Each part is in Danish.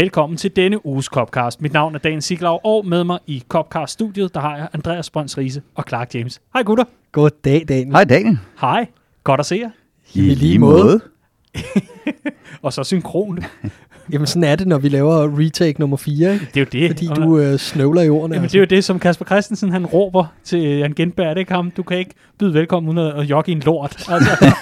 Velkommen til denne uges Copcast. Mit navn er Dan Siglau, og med mig i Copcast-studiet, der har jeg Andreas Brøns Riese og Clark James. Hej gutter. God dag, Daniel. Hej Daniel. Hej. Godt at se jer. I lige måde. Og så synkron. Jamen sådan er det, når vi laver retake nummer 4, ikke? Det er jo det. Fordi du øh, snøvler i ordene. Jamen, det er jo det, som Kasper Christensen han råber til Jan Gindberg. Er det ikke ham? Du kan ikke byde velkommen uden at at jogge i en lort. Altså,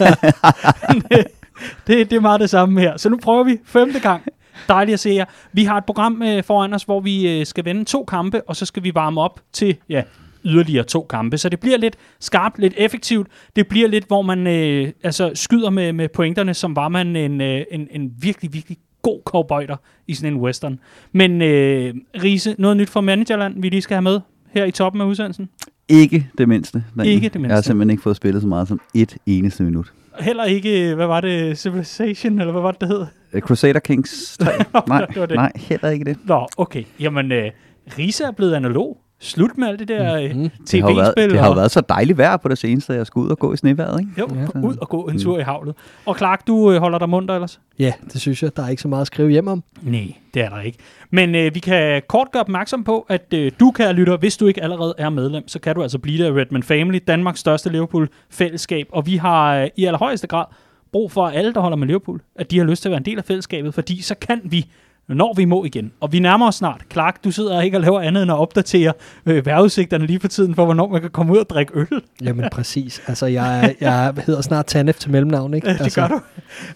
det, det er meget det samme her. Så nu prøver vi femte gang. Dejligt at se jer. Vi har et program øh, foran os, hvor vi øh, skal vende to kampe, og så skal vi varme op til ja, yderligere to kampe. Så det bliver lidt skarpt, lidt effektivt. Det bliver lidt, hvor man øh, altså, skyder med, med pointerne, som var man en, øh, en, en virkelig, virkelig god cowboyder i sådan en western. Men øh, Riese, noget nyt fra Managerland, vi lige skal have med her i toppen af udsendelsen. Ikke det mindste. Daniel. Ikke det mindste. Jeg har simpelthen ikke fået spillet så meget som et eneste minut. Heller ikke, hvad var det, Civilization, eller hvad var det, det hed? Uh, Crusader Kings 3? nej, Det var det. nej, heller ikke det. Nå, okay. Jamen, øh, Riese er blevet analog. Slut med alt det der øh, Mhm. Det har, været, tv-spil. det har jo og- været så dejligt vejr på det seneste, at jeg skulle ud og gå i sneværet, ikke? Jo, Ja. ud og gå en tur i havlet. Og Clark, du øh, holder dig munter ellers? Ja, det synes jeg. Der er ikke så meget at skrive hjem om. Nej, det er der ikke. Men øh, vi kan kort gøre opmærksom på, at øh, du, kære lytter, hvis du ikke allerede er medlem, så kan du altså blive der i Redman Family, Danmarks største Liverpool-fællesskab. Og vi har øh, i allerhøjeste grad brug for at alle, der holder med Liverpool, at de har lyst til at være en del af fællesskabet, fordi så kan vi når vi må igen. Og vi nærmer os snart. Clark, du sidder ikke og laver andet end at opdatere øh, vejrudsigterne lige for tiden, for hvornår man kan komme ud og drikke øl. Jamen præcis. Altså, jeg, jeg hedder snart Tanef til mellemnavn, ikke? det altså, gør du.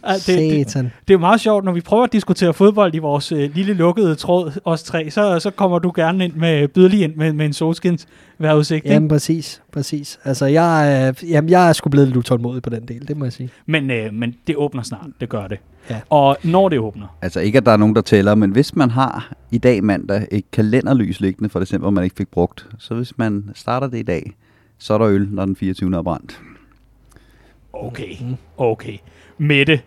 Ah, det, det, Satan. det er meget sjovt, når vi prøver at diskutere fodbold i vores øh, lille lukkede tråd, os tre, så, så kommer du gerne ind med, byder lige ind med, med en solskins vejrudsigt. Jamen præcis, præcis. Altså, jeg, er- jamen, jeg er sgu blevet lidt utålmodig på den del, det må jeg sige. Men, øh, men det åbner snart, det gør det. Ja. Og når det åbner, Altså ikke, at der er nogen, der tæller, men hvis man har i dag mandag et kalenderlys liggende for december, man ikke fik brugt, så hvis man starter det i dag, så er der øl, når den 24. er brændt. okay, okay. Mette,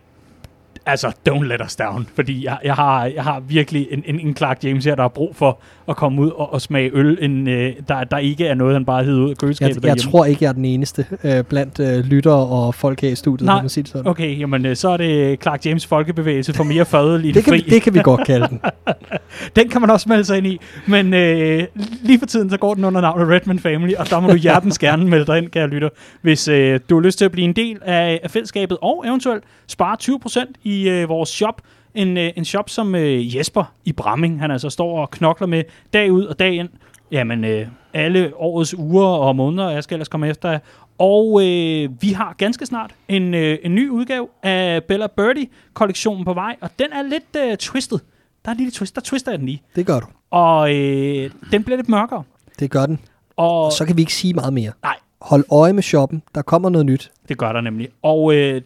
altså, don't let us down, fordi jeg, jeg, har, jeg har virkelig en, en, en Clark James her, der har brug for at komme ud og, og smage øl, en, øh, der, der ikke er noget, han bare hider ud af køleskabet Jeg, jeg tror ikke, jeg er den eneste øh, blandt øh, lyttere og folk her i studiet, Nej, man sige det sådan. Okay, jamen øh, så er det Clark James Folkebevægelse for mere fadelig Det kan, fri. vi, det kan vi godt kalde den. Den kan man også melde sig ind i. Men øh, lige for tiden, så går den under navnet Redman Family, og der må du hjertens gerne melde dig ind, kære lytter, hvis øh, du har lyst til at blive en del af, af fællesskabet, og eventuelt spare 20% i øh, vores shop. En, øh, en shop, som øh, Jesper i Bramming, han altså står og knokler med dag ud og dag ind. Jamen, øh, alle årets uger og måneder, jeg skal ellers komme efter jer. Og øh, vi har ganske snart en, øh, en ny udgave af Bella Birdie-kollektionen på vej, og den er lidt øh, twisted. Der er en lille twist, der twister jeg den i. Det gør du. Og øh, den bliver lidt mørkere. Det gør den. Og Og så kan vi ikke sige meget mere. Nej. Hold øje med shoppen. Der kommer noget nyt. det gør der nemlig. Og øh,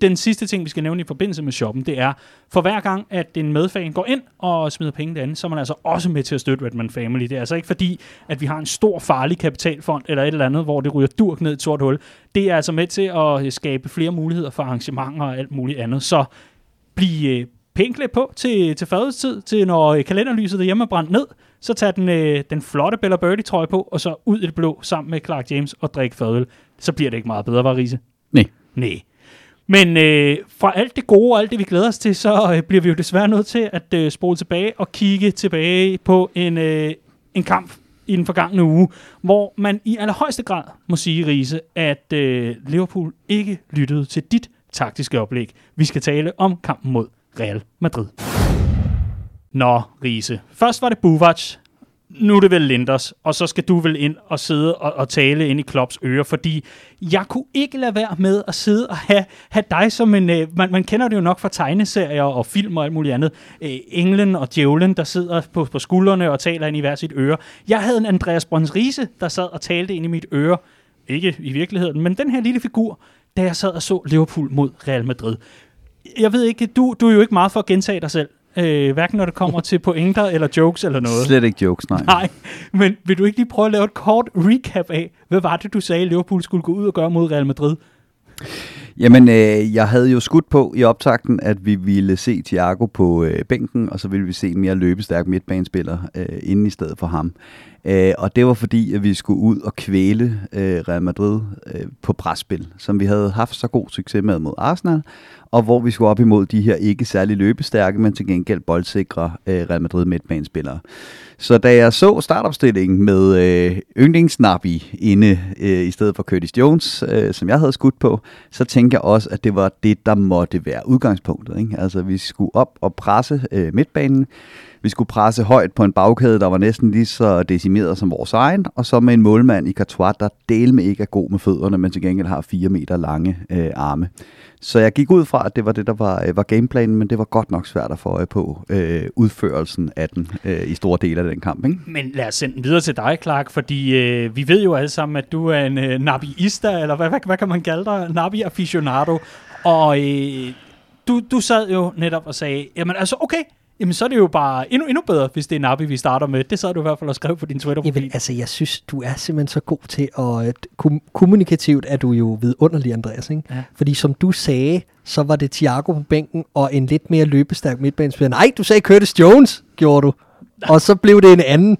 den sidste ting, vi skal nævne i forbindelse med shoppen, det er, for hver gang, at en medfan går ind og smider penge derinde, så er man altså også med til at støtte Redman Family. Det er altså ikke fordi, at vi har en stor farlig kapitalfond eller et eller andet, hvor det ryger durk ned i et sort hul. Det er altså med til at øh, skabe flere muligheder for arrangementer og alt muligt andet. Så bliv øh, pænt klædt på til, til fadetid, til når øh, kalenderlyset derhjemme er brændt ned, så tag den, øh, den flotte Bella Birdie trøje på, og så ud i det blå sammen med Clark James og drik fadøl. Så bliver det ikke meget bedre, var Riese? Nej. Nej. Men øh, fra alt det gode og alt det, vi glæder os til, så øh, bliver vi jo desværre nødt til at øh, spole tilbage og kigge tilbage på en, øh, en kamp i den forgangne uge, hvor man i allerhøjeste grad må sige, Riese, at øh, Liverpool ikke lyttede til dit taktiske oplæg. Vi skal tale om kampen mod Real Madrid. Nå, Riese. Først var det Buvac, nu er det vel Linders, og så skal du vel ind og sidde og, og tale ind i Klopps ører, fordi jeg kunne ikke lade være med at sidde og have, have dig som en, øh, man, man kender det jo nok fra tegneserier og film og alt muligt andet, øh, englen og djævlen, der sidder på, på skuldrene og taler ind i hver sit øre. Jeg havde en Andreas Brøns Riese, der sad og talte ind i mit øre, ikke i virkeligheden, men den her lille figur, da jeg sad og så Liverpool mod Real Madrid. Jeg ved ikke, du, du er jo ikke meget for at gentage dig selv, øh, hverken når det kommer til pointer eller jokes eller noget. Slet ikke jokes, nej. Nej, men vil du ikke lige prøve at lave et kort recap af, hvad var det, du sagde, Liverpool skulle gå ud og gøre mod Real Madrid? Jamen, øh, jeg havde jo skudt på i optakten, at vi ville se Thiago på øh, bænken, og så ville vi se en mere løbestærk midtbanespiller øh, inde i stedet for ham. Øh, og det var fordi, at vi skulle ud og kvæle øh, Real Madrid øh, på presspil, som vi havde haft så god succes med mod Arsenal. og hvor vi skulle op imod de her ikke særlig løbestærke, men til gengæld boldsikre øh, Real Madrid midtbanespillere. Så da jeg så startopstillingen med øh, yndlingsnabi inde øh, i stedet for Curtis Jones, øh, som jeg havde skudt på, så tænkte jeg også, at det var det, der måtte være udgangspunktet. Ikke? Altså, vi skulle op og presse øh, midtbanen. Vi skulle presse højt på en bagkæde, der var næsten lige så decimeret som vores egen, og så med en målmand i Courtois, der del med ikke er god med fødderne, men til gengæld har fire meter lange øh, arme. Så jeg gik ud fra, at det var det, der var, øh, var gameplanen, men det var godt nok svært at få øje på øh, udførelsen af den øh, i store dele af den kamp. Ikke? Men lad os sende den videre til dig, Clark, fordi øh, vi ved jo alle sammen, at du er en øh, nabiista, eller hvad, hvad, hvad kan man kalde dig? Nabi-aficionado. Og øh, du, du sad jo netop og sagde, jamen altså okay, Jamen, så er det jo bare endnu, endnu bedre, hvis det er Nabi, vi starter med. Det sad du i hvert fald og skrev på din Twitter-profil. Jamen, altså, jeg synes, du er simpelthen så god til at... at kom- kommunikativt er du jo vidunderlig, Andreas, ikke? Ja. Fordi som du sagde, så var det Thiago på bænken og en lidt mere løbestærk midtbanespiller. Nej, du sagde Curtis Jones, gjorde du. Og så blev det en anden.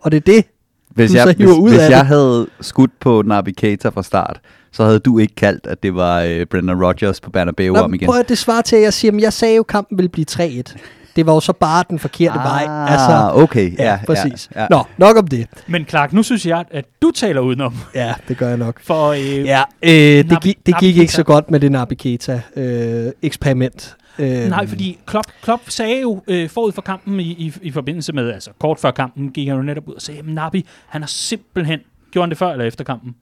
Og det er det, Hvis, du jeg, så hvis, hiver ud hvis af jeg det. havde skudt på Navigator fra start, så havde du ikke kaldt, at det var øh, Brendan Rodgers på Bernabeu Nå, om igen. prøv at det svarer til, at jeg siger, at jeg sagde jo, at kampen ville blive 3-1. Det var jo så bare den forkerte Ah, vej. Altså, okay. ja, Ja, præcis. ja, ja. Nå, nok om det. Men Clark, nu synes jeg, at du taler udenom. Ja, det gør jeg nok. For øh, Ja, øh, det, det gik Nabi ikke så godt med det Nabi-Keita-eksperiment. Øh, Nej, fordi Klopp, Klopp sagde jo øh, forud for kampen, i, i, i forbindelse med, altså kort før kampen, gik han jo netop ud og sagde, at Nabi, han har simpelthen, gjorde han det før eller efter kampen?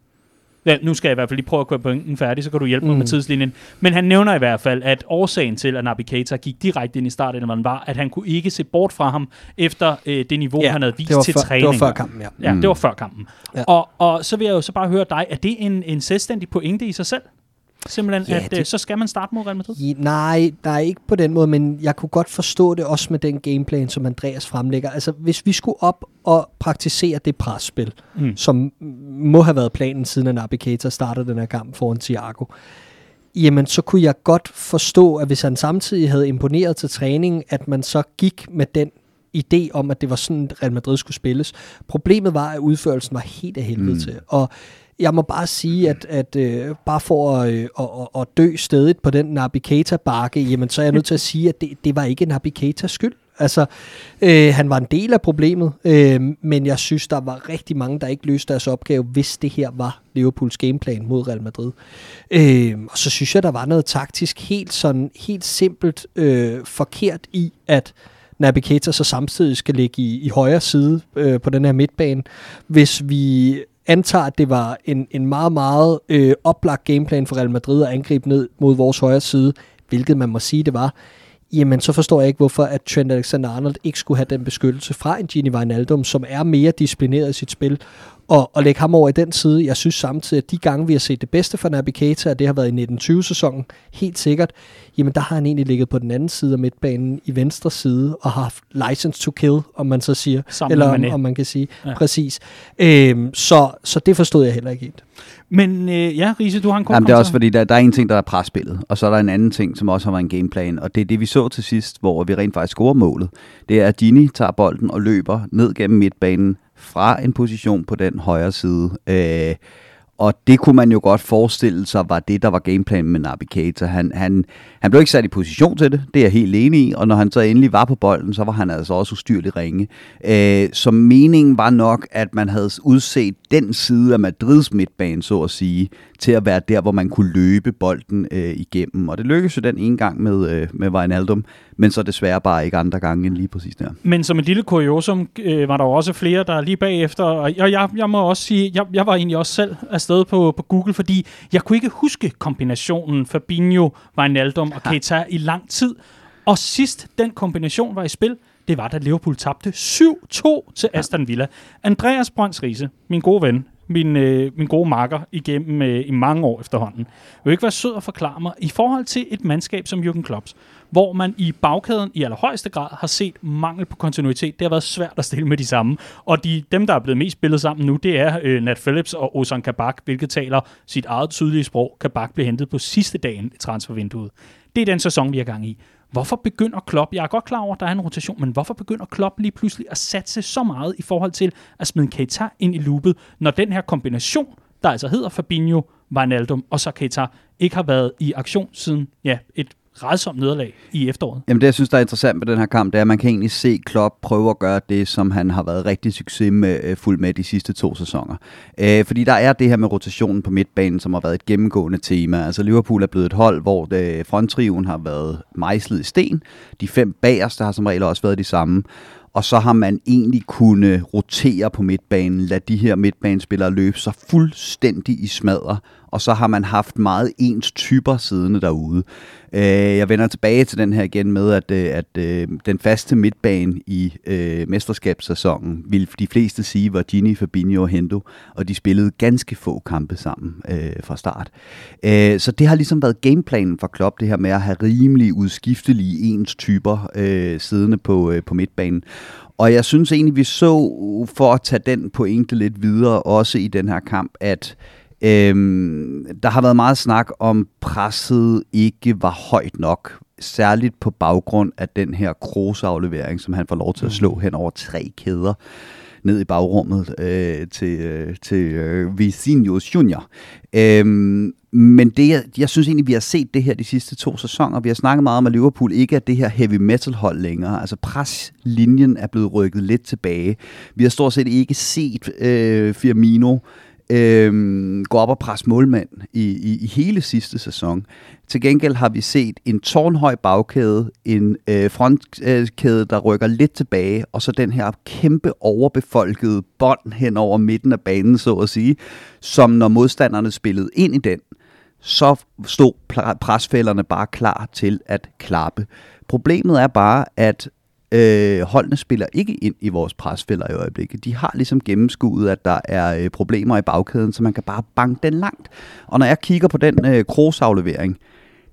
Ja, nu skal jeg i hvert fald lige prøve at køre pointen færdig, så kan du hjælpe mig Mm. med tidslinjen. Men han nævner i hvert fald, at årsagen til, at Nabi Keita gik direkte ind i starten, var, at han kunne ikke se bort fra ham efter øh, det niveau, Ja, han havde vist til før, træning. det var før kampen, ja. Ja, Mm. det var før kampen. Ja. Og, og så vil jeg jo så bare høre dig, er det en, en selvstændig pointe i sig selv? Simpelthen, Ja, ja, at det- øh, så skal man starte mod Real Madrid? I, nej, nej, ikke på den måde, men jeg kunne godt forstå det også med den gameplan, som Andreas fremlægger. Altså, hvis vi skulle op og praktisere det presspil, Mm. som må have været planen, siden at Keita startede den her kamp foran Thiago, jamen så kunne jeg godt forstå, at hvis han samtidig havde imponeret til træning, at man så gik med den idé om, at det var sådan, Real Madrid skulle spilles. Problemet var, at udførelsen var helt af helvede mm. til. Og jeg må bare sige, at, at øh, bare for at, øh, at, at, dø stedigt på den Naby Keita-bakke, jamen så er jeg nødt til at sige, at det, det var ikke Naby skyld. Altså, øh, han var en del af problemet, øh, men jeg synes, der var rigtig mange, der ikke løste deres opgave, hvis det her var Liverpools gameplan mod Real Madrid. Øh, og så synes jeg, der var noget taktisk helt sådan, helt simpelt øh, forkert i, at Naby så samtidig skal ligge i, i højre side øh, på den her midtbane. Hvis vi antager, at det var en, en meget, meget øh, oplagt gameplan for Real Madrid at angribe ned mod vores højre side, hvilket man må sige, det var, jamen så forstår jeg ikke, hvorfor at Trent Alexander-Arnold ikke skulle have den beskyttelse fra en Gini Wijnaldum, som er mere disciplineret i sit spil, og, og lægge ham over i den side. Jeg synes samtidig, at de gange, vi har set det bedste for Naby Keita, og det har været i 1920-sæsonen, helt sikkert, jamen der har han egentlig ligget på den anden side af midtbanen, i venstre side, og har haft license to kill, om man så siger. Sammen eller om, om man kan sige. Ja. Præcis. Øhm, så, så det forstod jeg heller ikke helt. Men øh, ja, Riese, du har en kort Jamen, det er også fordi, der, der er en ting, der er presspillet, og så er der en anden ting, som også har været en gameplan, og det er det, vi så til sidst, hvor vi rent faktisk scorer målet. Det er, at Gini tager bolden og løber ned gennem midtbanen fra en position på den højre side. Øh, og det kunne man jo godt forestille sig var det, der var gameplanen med Naby Keita. Han, han, han blev ikke sat i position til det, det er jeg helt enig i, og når han så endelig var på bolden, så var han altså også ustyrlig ringe. Øh, så meningen var nok, at man havde udset den side af Madrids midtbane, så at sige, til at være der, hvor man kunne løbe bolden øh, igennem. Og det lykkedes jo den ene gang med, øh, med Wijnaldum, men så desværre bare ikke andre gange end lige præcis der. Men som et lille kuriosum øh, var der også flere, der lige bagefter, og jeg, jeg, jeg må også sige, jeg, jeg var egentlig også selv afsted på, på Google, fordi jeg kunne ikke huske kombinationen Fabinho, Wijnaldum og Keita i lang tid. Og sidst den kombination var i spil, det var, da Liverpool tabte 7-2 til Aston Villa. Andreas Brønds Riese, min gode ven, min, øh, min gode makker igennem øh, i mange år efterhånden, vil ikke være sød at forklare mig, i forhold til et mandskab som Jürgen Klopps, hvor man i bagkæden i allerhøjeste grad har set mangel på kontinuitet. Det har været svært at stille med de samme. Og de, dem, der er blevet mest spillet sammen nu, det er øh, Nat Phillips og Ozan Kabak, hvilket taler sit eget tydelige sprog. Kabak blev hentet på sidste dagen i transfervinduet. Det er den sæson, vi er gang i. Hvorfor begynder Klopp, jeg er godt klar over, at der er en rotation, men hvorfor begynder Klopp lige pludselig at satse så meget i forhold til at smide Keita ind i loopet, når den her kombination, der altså hedder Fabinho, Wijnaldum og så Keita, ikke har været i aktion siden ja, et rædsomt nederlag i efteråret. Jamen det, jeg synes, der er interessant med den her kamp, det er, at man kan egentlig se Klopp prøve at gøre det, som han har været rigtig succes med, øh, fuld med de sidste to sæsoner. Øh, fordi der er det her med rotationen på midtbanen, som har været et gennemgående tema. Altså Liverpool er blevet et hold, hvor øh, det, fronttriven har været mejslet i sten. De fem bagerste har som regel også været de samme og så har man egentlig kunne rotere på midtbanen, lade de her midtbanespillere løbe sig fuldstændig i smadre, og så har man haft meget ens typer siddende derude. Øh, jeg vender tilbage til den her igen med, at, øh, at øh, den faste midtbane i øh, mesterskabssæsonen vil de fleste sige var Gini, Fabinho og Hendo, og de spillede ganske få kampe sammen øh, fra start. så det har ligesom været gameplanen for Klopp, det her med at have rimelig udskiftelige ens typer siddende på, på midtbanen. Og jeg synes egentlig, vi så, for at tage den pointe lidt videre, også i den her kamp, at Øhm, der har været meget snak om, presset ikke var højt nok. Særligt på baggrund af den her krogsaflevering, som han får lov til at slå mm. hen over tre kæder ned i bagrummet øh, til, øh, til øh, Vicinius Junior. Øhm, men det, jeg, jeg synes egentlig, vi har set det her de sidste to sæsoner. Vi har snakket meget om, at Liverpool ikke er det her heavy metal hold længere. Altså preslinjen er blevet rykket lidt tilbage. Vi har stort set ikke set øh, Firmino øh, gå op og presse målmand i, i, i hele sidste sæson. Til gengæld har vi set en tårnhøj bagkæde, en øh, frontkæde, der rykker lidt tilbage, og så den her kæmpe overbefolkede bånd hen over midten af banen, så at sige, som når modstanderne spillede ind i den, så stod presfælderne bare klar til at klappe. Problemet er bare, at Øh, holdene spiller ikke ind i vores presfælder i øjeblikket. De har ligesom gennemskuet, at der er øh, problemer i bagkæden, så man kan bare banke den langt. Og når jeg kigger på den øh, krogsaflevering,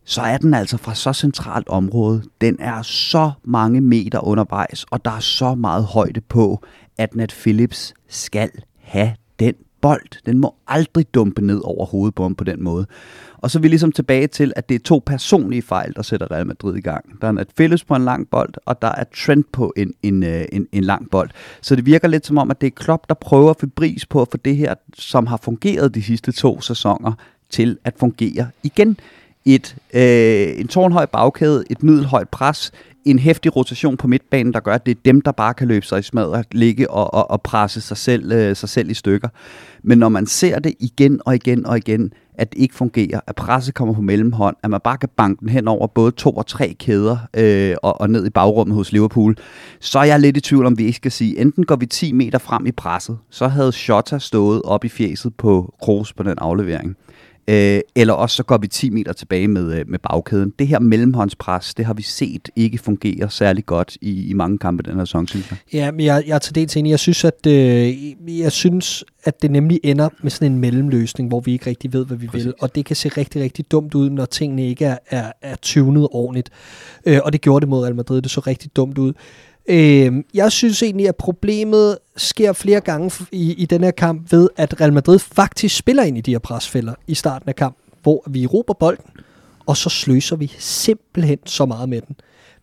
så er den altså fra så centralt område. Den er så mange meter undervejs, og der er så meget højde på, at Nat Phillips skal have den bold. Den må aldrig dumpe ned over hovedet på ham på den måde. Og så er vi ligesom tilbage til, at det er to personlige fejl, der sætter Real Madrid i gang. Der er et fælles på en lang bold, og der er Trent på en, en, øh, en, en lang bold. Så det virker lidt som om, at det er Klopp, der prøver at febris på at få det her, som har fungeret de sidste to sæsoner, til at fungere igen. Et, øh, en tårnhøj bagkæde, et middelhøjt pres, en hæftig rotation på midtbanen, der gør, at det er dem, der bare kan løbe sig i smadret, ligge og, og, og presse sig selv, øh, sig selv i stykker. Men når man ser det igen og igen og igen, at det ikke fungerer, at presset kommer på mellemhånd, at man bare kan banke den hen over både to og tre kæder øh, og, og ned i bagrummet hos Liverpool, så er jeg lidt i tvivl om, vi ikke skal sige, enten går vi 10 meter frem i presset, så havde Shota stået op i fjeset på Kroos på den aflevering. Øh, eller også så går vi 10 meter tilbage med, øh, med bagkæden. Det her mellemhåndspres, det har vi set ikke fungere særlig godt i, i mange kampe den her sæson, synes jeg. Ja, men jeg, jeg er til dels enig. Jeg synes, at, øh, jeg synes, at det nemlig ender med sådan en mellemløsning, hvor vi ikke rigtig ved, hvad vi Præcis. vil. Og det kan se rigtig, rigtig dumt ud, når tingene ikke er, er, er tunet ordentligt. Øh, og det gjorde det mod Real Madrid. Det så rigtig dumt ud. Øh, jeg synes egentlig, at problemet sker flere gange i, i den her kamp ved, at Real Madrid faktisk spiller ind i de her presfælder i starten af kampen, hvor vi råber bolden, og så sløser vi simpelthen så meget med den.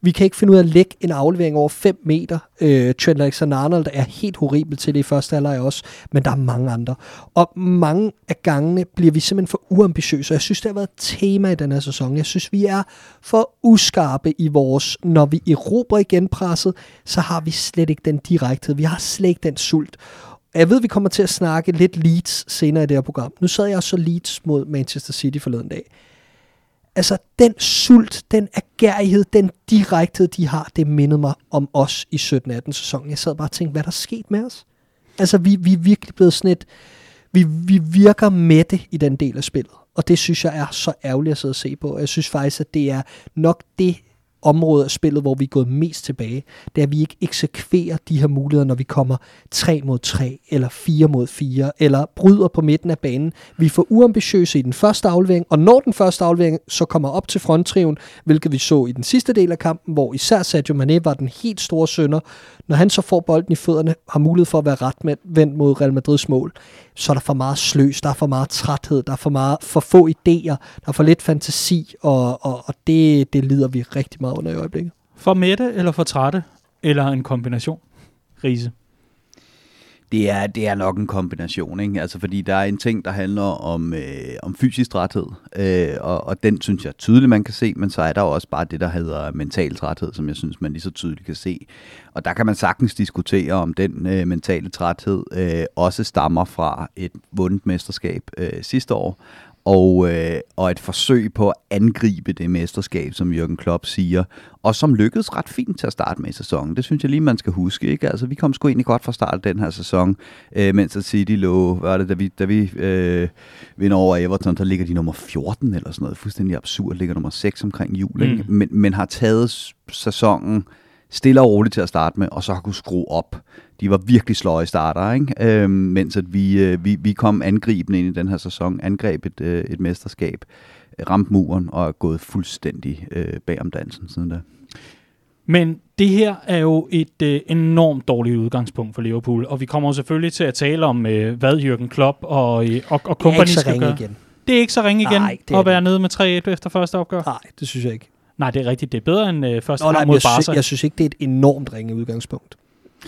Vi kan ikke finde ud af at lægge en aflevering over 5 meter. Øh, Trent Alexander-Arnold er helt horribel til det i første halvleg også, men der er mange andre. Og mange af gangene bliver vi simpelthen for uambitiøse, og jeg synes, det har været et tema i den her sæson. Jeg synes, vi er for uskarpe i vores, når vi erobrer igen presset, så har vi slet ikke den direkthed. Vi har slet ikke den sult. Jeg ved, vi kommer til at snakke lidt Leeds senere i det her program. Nu sad jeg så Leeds mod Manchester City forleden dag altså den sult, den agerighed, den direkthed, de har, det mindede mig om os i 17-18 sæsonen. Jeg sad bare og tænkte, hvad der er sket med os? Altså, vi, vi er virkelig blevet sådan et, vi, vi virker med det i den del af spillet. Og det synes jeg er så ærgerligt at sidde og se på. Jeg synes faktisk, at det er nok det, område af spillet, hvor vi er gået mest tilbage, det er, at vi ikke eksekverer de her muligheder, når vi kommer 3 mod 3, eller 4 mod 4, eller bryder på midten af banen. Vi får uambitiøse i den første aflevering, og når den første aflevering så kommer op til fronttriven, hvilket vi så i den sidste del af kampen, hvor især Sadio Mane var den helt store sønder, når han så får bolden i fødderne, har mulighed for at være ret vendt mod Real Madrids mål, så er der for meget sløs, der er for meget træthed, der er for, meget, for få idéer, der er for lidt fantasi, og, og, og det, det lider vi rigtig meget under i øjeblikket. For mætte eller for trætte, eller en kombination? Rise. Det er, det er nok en kombination, ikke? Altså, fordi der er en ting, der handler om, øh, om fysisk træthed, øh, og, og den synes jeg tydeligt, man kan se, men så er der også bare det, der hedder mental træthed, som jeg synes, man lige så tydeligt kan se. Og der kan man sagtens diskutere, om den øh, mentale træthed øh, også stammer fra et vundet mesterskab øh, sidste år, og, øh, og et forsøg på at angribe det mesterskab, som Jürgen Klopp siger, og som lykkedes ret fint til at starte med i sæsonen. Det synes jeg lige, man skal huske. Ikke? Altså, vi kom sgu egentlig godt fra start den her sæson, øh, mens at City lå, hvad er det, da vi, da vi øh, vinder over Everton, der ligger de nummer 14 eller sådan noget. Fuldstændig absurd, ligger nummer 6 omkring jul, mm. men, men har taget sæsonen stille og roligt til at starte med, og så har kunne skrue op. De var virkelig sløje starter, ikke? Øhm, mens at vi, øh, vi, vi kom angribende ind i den her sæson, angreb et, øh, et mesterskab, ramte muren og er gået fuldstændig øh, bag om dansen siden da. Men det her er jo et øh, enormt dårligt udgangspunkt for Liverpool, og vi kommer selvfølgelig til at tale om, øh, hvad Jürgen Klopp og, øh, og, og company skal gøre. Igen. Det er ikke så ringe igen Nej, at være nede med 3-1 efter første opgør? Nej, det synes jeg ikke. Nej, det er rigtigt. Det er bedre end øh, første Nå, nej, mod jeg Barca. Synes, jeg synes ikke, det er et enormt ringe udgangspunkt.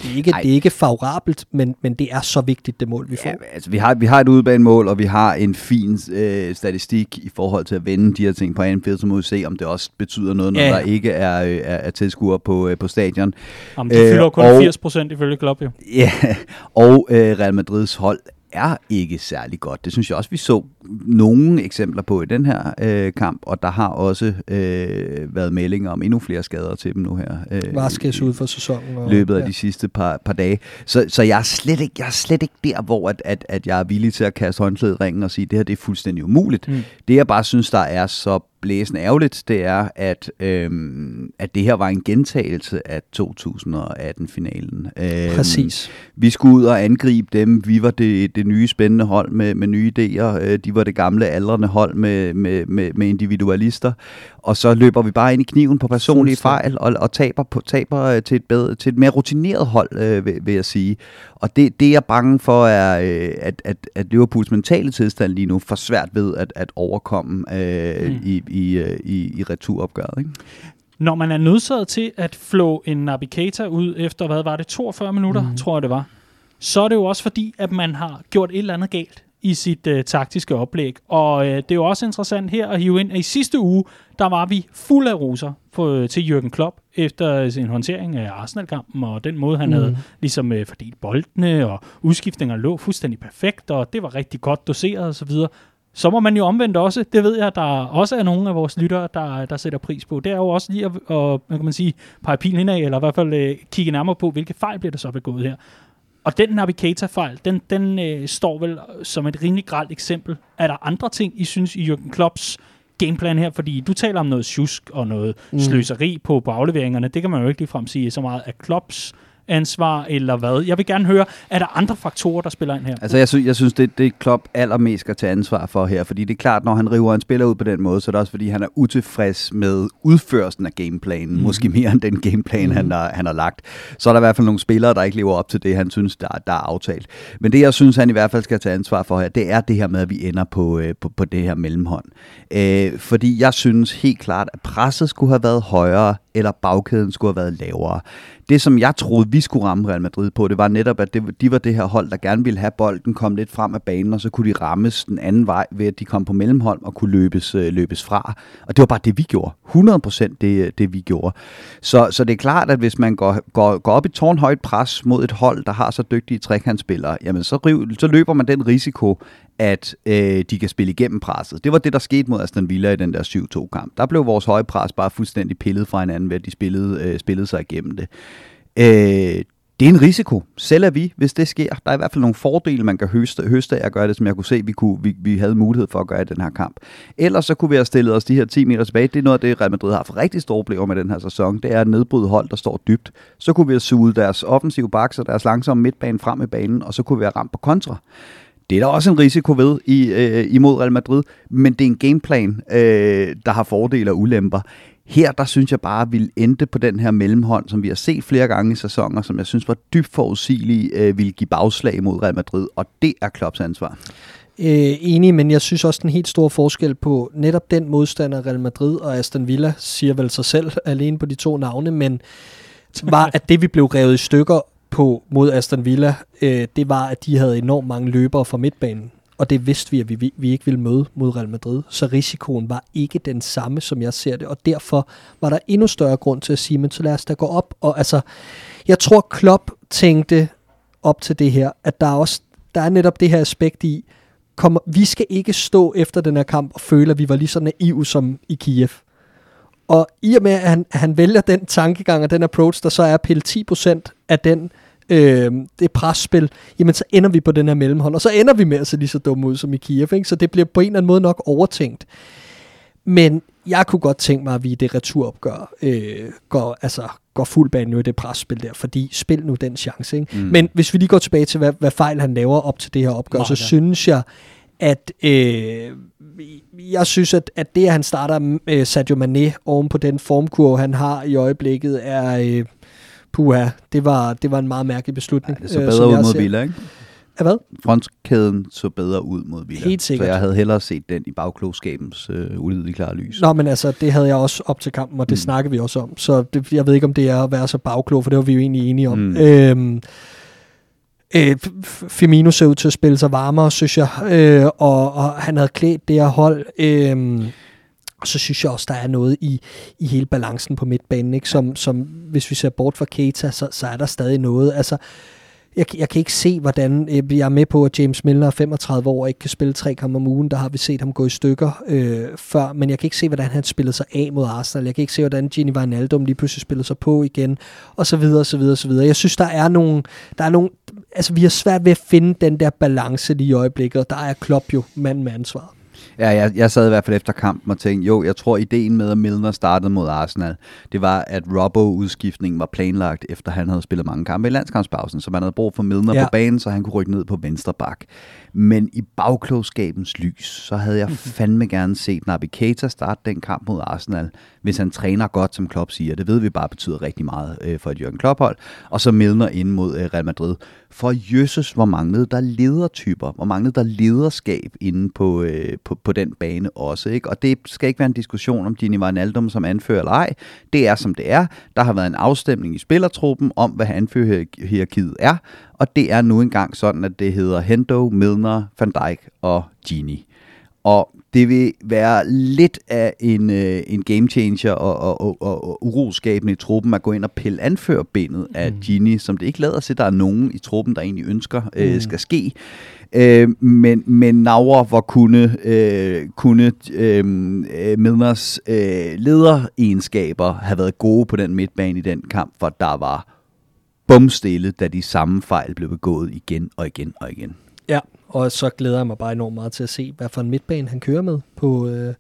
Det er ikke, det er ikke favorabelt, men, men det er så vigtigt, det mål, vi får. Ja, altså, vi, har, vi har et udbanemål, og vi har en fin øh, statistik i forhold til at vende de her ting på Anfield, så må vi se, om det også betyder noget, når ja. der ikke er, øh, er, er tilskuere på, øh, på stadion. Jamen, de fylder øh, kun og, 80 procent ifølge Klopp, jo. Ja, og øh, Real Madrids hold er ikke særlig godt. Det synes jeg også, vi så nogle eksempler på i den her øh, kamp, og der har også øh, været meldinger om endnu flere skader til dem nu her. Øh, Vaskes ud for sæsonen. Og, løbet af ja. de sidste par, par dage. Så, så jeg, er slet ikke, jeg er slet ikke der, hvor at, at, at jeg er villig til at kaste håndklædet i ringen og sige, det her det er fuldstændig umuligt. Mm. Det jeg bare synes, der er så blæsende ærgerligt, det er, at, øhm, at det her var en gentagelse af 2018-finalen. Øhm, Præcis. Vi skulle ud og angribe dem. Vi var det, det nye spændende hold med, med nye idéer. Øh, de var det gamle aldrende hold med, med, med, med individualister. Og så løber vi bare ind i kniven på personlige fejl og, og taber, på, taber øh, til, et bedre, til et mere rutineret hold, øh, vil, vil jeg sige. Og det, det er jeg bange for, er, øh, at, at, at Liverpools mentale tilstand lige nu får svært ved at, at overkomme øh, mm. i, i, øh, i, i returopgøret. Ikke? Når man er nødsaget til at flå en navigator ud efter, hvad var det, 42 minutter, mm. tror jeg det var, så er det jo også fordi, at man har gjort et eller andet galt i sit øh, taktiske oplæg. Og øh, det er jo også interessant her at hive ind, at i sidste uge, der var vi fuld af roser på, øh, til Jürgen Klopp efter sin håndtering af Arsenal-kampen, og den måde, han mm. havde ligesom øh, fordelt boldene, og udskiftninger lå fuldstændig perfekt, og det var rigtig godt doseret osv. Så må man jo omvendt også, det ved jeg, der også er nogle af vores lyttere, der, der sætter pris på. Det er jo også lige at, at man kan man sige, pege pilen af, eller i hvert fald øh, kigge nærmere på, hvilke fejl bliver der så begået her. Og den navigator-fejl, den, den øh, står vel som et rimelig gralt eksempel. Er der andre ting, I synes i Jürgen Klopps gameplan her? Fordi du taler om noget tjusk og noget mm. sløseri på, på afleveringerne. Det kan man jo ikke ligefrem sige så meget af Klopps ansvar, eller hvad? Jeg vil gerne høre, er der andre faktorer, der spiller ind her? Altså, jeg, sy- jeg synes, det, det Klopp allermest skal tage ansvar for her, fordi det er klart, når han river en spiller ud på den måde, så er det også, fordi han er utilfreds med udførelsen af gameplanen, mm. måske mere end den gameplan, mm. han, har, han har lagt. Så er der i hvert fald nogle spillere, der ikke lever op til det, han synes, der, der er aftalt. Men det, jeg synes, han i hvert fald skal tage ansvar for her, det er det her med, at vi ender på, øh, på, på det her mellemhånd. Øh, fordi jeg synes helt klart, at presset skulle have været højere, eller bagkæden skulle have været lavere. Det, som jeg troede, vi skulle ramme Real Madrid på, det var netop, at det, de var det her hold, der gerne ville have bolden, kom lidt frem af banen, og så kunne de rammes den anden vej, ved at de kom på mellemhold og kunne løbes, øh, løbes fra. Og det var bare det, vi gjorde. 100% det, øh, det vi gjorde. Så, så det er klart, at hvis man går, går, går op i tårnhøjt pres mod et hold, der har så dygtige trekantsspillere, jamen så, riv, så løber man den risiko, at øh, de kan spille igennem presset. Det var det, der skete mod Aston Villa i den der 7-2-kamp. Der blev vores høje pres bare fuldstændig pillet fra hinanden, ved at de spillede, øh, spillede sig igennem det. Øh, det er en risiko. Selv er vi, hvis det sker. Der er i hvert fald nogle fordele, man kan høste, høste af at gøre det, som jeg kunne se, vi, kunne, vi, vi havde mulighed for at gøre i den her kamp. Ellers så kunne vi have stillet os de her 10 meter tilbage. Det er noget af det, Real Madrid har haft rigtig store problemer med den her sæson. Det er at nedbryde hold, der står dybt. Så kunne vi have suget deres offensive baks og deres langsomme midtbane frem i banen, og så kunne vi have ramt på kontra. Det er der også en risiko ved i, øh, imod Real Madrid, men det er en gameplan, øh, der har fordele og ulemper. Her, der synes jeg bare, at vi endte på den her mellemhånd, som vi har set flere gange i sæsoner, som jeg synes var dybt forudsigelig, øh, ville give bagslag mod Real Madrid, og det er Klopps ansvar. Øh, enig, men jeg synes også, den helt store forskel på netop den modstander, Real Madrid og Aston Villa, siger vel sig selv alene på de to navne, men var, at det vi blev revet i stykker på mod Aston Villa, øh, det var, at de havde enormt mange løbere fra midtbanen. Og det vidste vi, at vi, vi ikke ville møde mod Real Madrid. Så risikoen var ikke den samme, som jeg ser det. Og derfor var der endnu større grund til at sige, men så lad os da gå op. Og altså, jeg tror, Klopp tænkte op til det her, at der er også der er netop det her aspekt i, kommer, vi skal ikke stå efter den her kamp og føle, at vi var lige så naive som i Kiev. Og i og med, at han, at han vælger den tankegang og den approach, der så er pille 10% af den, øh, det presspil, jamen så ender vi på den her mellemhånd, og så ender vi med at se lige så dumme ud som i Kiev, ikke? så det bliver på en eller anden måde nok overtænkt. Men jeg kunne godt tænke mig, at vi i det returopgør øh, går, altså, går fuld bane nu i det presspil der, fordi spil nu den chance. Ikke? Mm. Men hvis vi lige går tilbage til, hvad, hvad fejl han laver op til det her opgør, Meget så synes jeg, at øh, jeg synes, at, at det, at han starter øh, Sadio Mane oven på den formkurve, han har i øjeblikket, er... Øh, puha, det var, det var en meget mærkelig beslutning. Ja, det så øh, bedre øh, ud mod Villa, ikke? Ja, hvad? Frontkæden så bedre ud mod Villa. Helt sikkert. Så jeg havde hellere set den i bagklogskabens øh, ulidelige klare lys. Nå, men altså, det havde jeg også op til kampen, og det mm. snakkede vi også om. Så det, jeg ved ikke, om det er at være så bagklog, for det var vi jo egentlig enige om. Mm. Øhm, øh, Firmino så ud til at spille sig varmere, synes jeg, øh, og, og han havde klædt det her hold. Øh, og så synes jeg også, der er noget i, i hele balancen på midtbanen, ikke? Som, som hvis vi ser bort fra Keita, så, så er der stadig noget. Altså, jeg, jeg kan ikke se, hvordan... Øh, jeg er med på, at James Milner er 35 år og ikke kan spille tre kampe om ugen. Der har vi set ham gå i stykker øh, før, men jeg kan ikke se, hvordan han spillede sig af mod Arsenal. Jeg kan ikke se, hvordan Gini Wijnaldum lige pludselig spillede sig på igen, og så videre, og så videre, og så videre. Jeg synes, der er nogle... Der er nogle altså, vi har svært ved at finde den der balance lige i øjeblikket, og der er Klopp jo mand med ansvaret. Ja, jeg, jeg sad i hvert fald efter kampen og tænkte, jo, jeg tror ideen med, at Milner startede mod Arsenal, det var, at Robbo-udskiftningen var planlagt, efter han havde spillet mange kampe i landskampspausen, så man havde brug for Milner ja. på banen, så han kunne rykke ned på venstre bak. Men i bagklogskabens lys, så havde jeg mhm. fandme gerne set Naby Keita starte den kamp mod Arsenal, hvis han træner godt, som Klopp siger. Det ved vi bare betyder rigtig meget øh, for et Jørgen Klopp-hold. Og så Milner ind mod øh, Real Madrid. For jøsses, hvor manglede der ledertyper, hvor manglede der lederskab inde på, øh, på, på den bane også. Ikke? Og det skal ikke være en diskussion om Gini Wijnaldum som anfører eller ej. Det er som det er. Der har været en afstemning i spillertruppen om, hvad anførerhierarkiet er. Og det er nu engang sådan, at det hedder Hendo, Milner, Van Dijk og Gini. Og det vil være lidt af en, øh, en game changer og, og, og, og uroskabende i truppen at gå ind og pille anførerbenet mm. af Gini, som det ikke lader at der er nogen i truppen, der egentlig ønsker øh, mm. skal ske. Øh, men, men Nauer hvor kunne, øh, kunne øh, Milners øh, lederegenskaber have været gode på den midtbane i den kamp, for der var bumstille, da de samme fejl blev begået igen og igen og igen. Ja, og så glæder jeg mig bare enormt meget til at se, hvad for en midtbane han kører med på øh,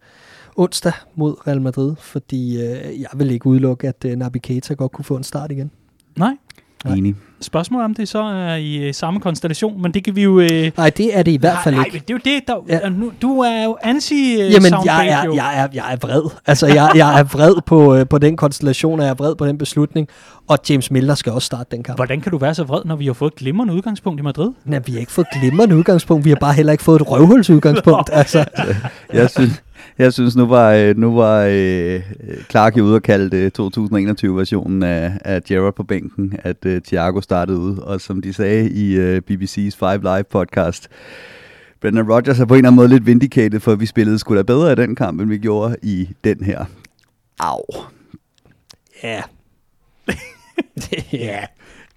onsdag mod Real Madrid, fordi øh, jeg vil ikke udelukke, at øh, Naby Keita godt kunne få en start igen. Nej. Enig. Spørgsmålet om det så er i øh, samme konstellation, men det kan vi jo... Øh... Nej, det er det i hvert fald nej, ikke. Nej, det er jo det, der... Ja. Nu, du er jo anti øh, Jamen, jeg er, jeg, er, jeg er vred. Altså, jeg, jeg er vred på, øh, på den konstellation, og jeg er vred på den beslutning. Og James Milner skal også starte den kamp. Hvordan kan du være så vred, når vi har fået et glimrende udgangspunkt i Madrid? Nej, vi har ikke fået et glimrende udgangspunkt. Vi har bare heller ikke fået et røvhulsudgangspunkt. altså. Jeg synes, jeg synes, nu var, øh, nu var øh, Clark ude og kalde 2021-versionen af, af Gerrard på bænken, at øh, Thiago startede ud. Og som de sagde i øh, BBC's Five Live podcast, Brendan Rodgers er på en eller anden måde lidt vindicated, for vi spillede sgu da bedre i den kamp, end vi gjorde i den her. Au. Ja. Ja.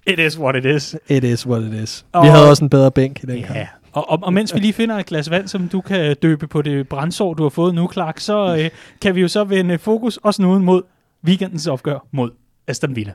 It is what it is. It is what it is. Og, vi havde også en bedre bænk i den yeah. kamp. Og, og, og mens vi lige finder et glas vand, som du kan døbe på det brændsår, du har fået nu, Clark, så øh, kan vi jo så vende fokus også nu mod weekendens opgør mod Aston Villa.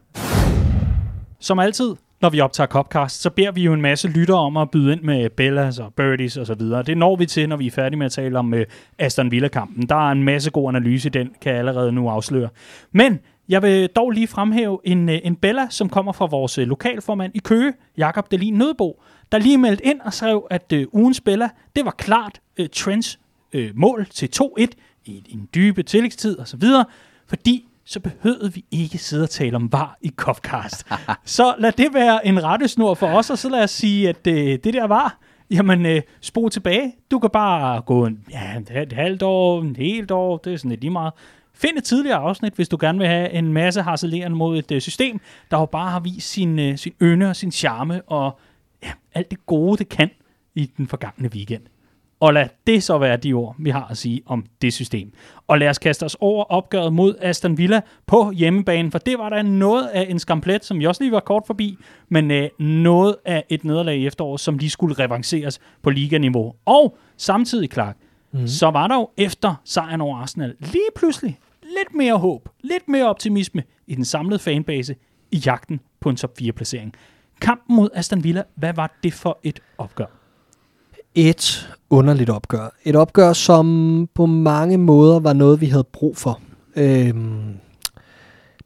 Som altid, når vi optager Copcast, så beder vi jo en masse lyttere om at byde ind med Bellas og Birdies og så videre. Det når vi til, når vi er færdige med at tale om øh, Aston Villa-kampen. Der er en masse god analyse den, kan jeg allerede nu afsløre. Men jeg vil dog lige fremhæve en, øh, en Bella, som kommer fra vores øh, lokalformand i Køge, Jakob Delin Nødbo, der lige meldte ind og skrev, at øh, ugens Bella, det var klart øh, Trents øh, mål til 2-1 i en dybe tillægstid og så videre, fordi så behøvede vi ikke sidde og tale om var i Kofcast. så lad det være en rettesnor for os, og så lad os sige, at øh, det der var, jamen øh, spol tilbage. Du kan bare gå en, ja, et halvt år, en helt år, det er sådan lidt lige meget Find et tidligere afsnit, hvis du gerne vil have en masse harcelerende mod et øh, system, der jo bare har vist sin, øh, sin ynde og sin charme og ja, alt det gode, det kan i den forgangne weekend. Og lad det så være de ord, vi har at sige om det system. Og lad os kaste os over opgøret mod Aston Villa på hjemmebane, for det var der noget af en skamplet, som vi også lige var kort forbi, men øh, noget af et nederlag i efteråret, som lige skulle revanceres på liganiveau. Og samtidig, Clark, mm. så var der jo efter sejren over Arsenal lige pludselig lidt mere håb, lidt mere optimisme i den samlede fanbase i jagten på en top 4-placering. Kampen mod Aston Villa, hvad var det for et opgør? Et underligt opgør. Et opgør, som på mange måder var noget, vi havde brug for. Øhm,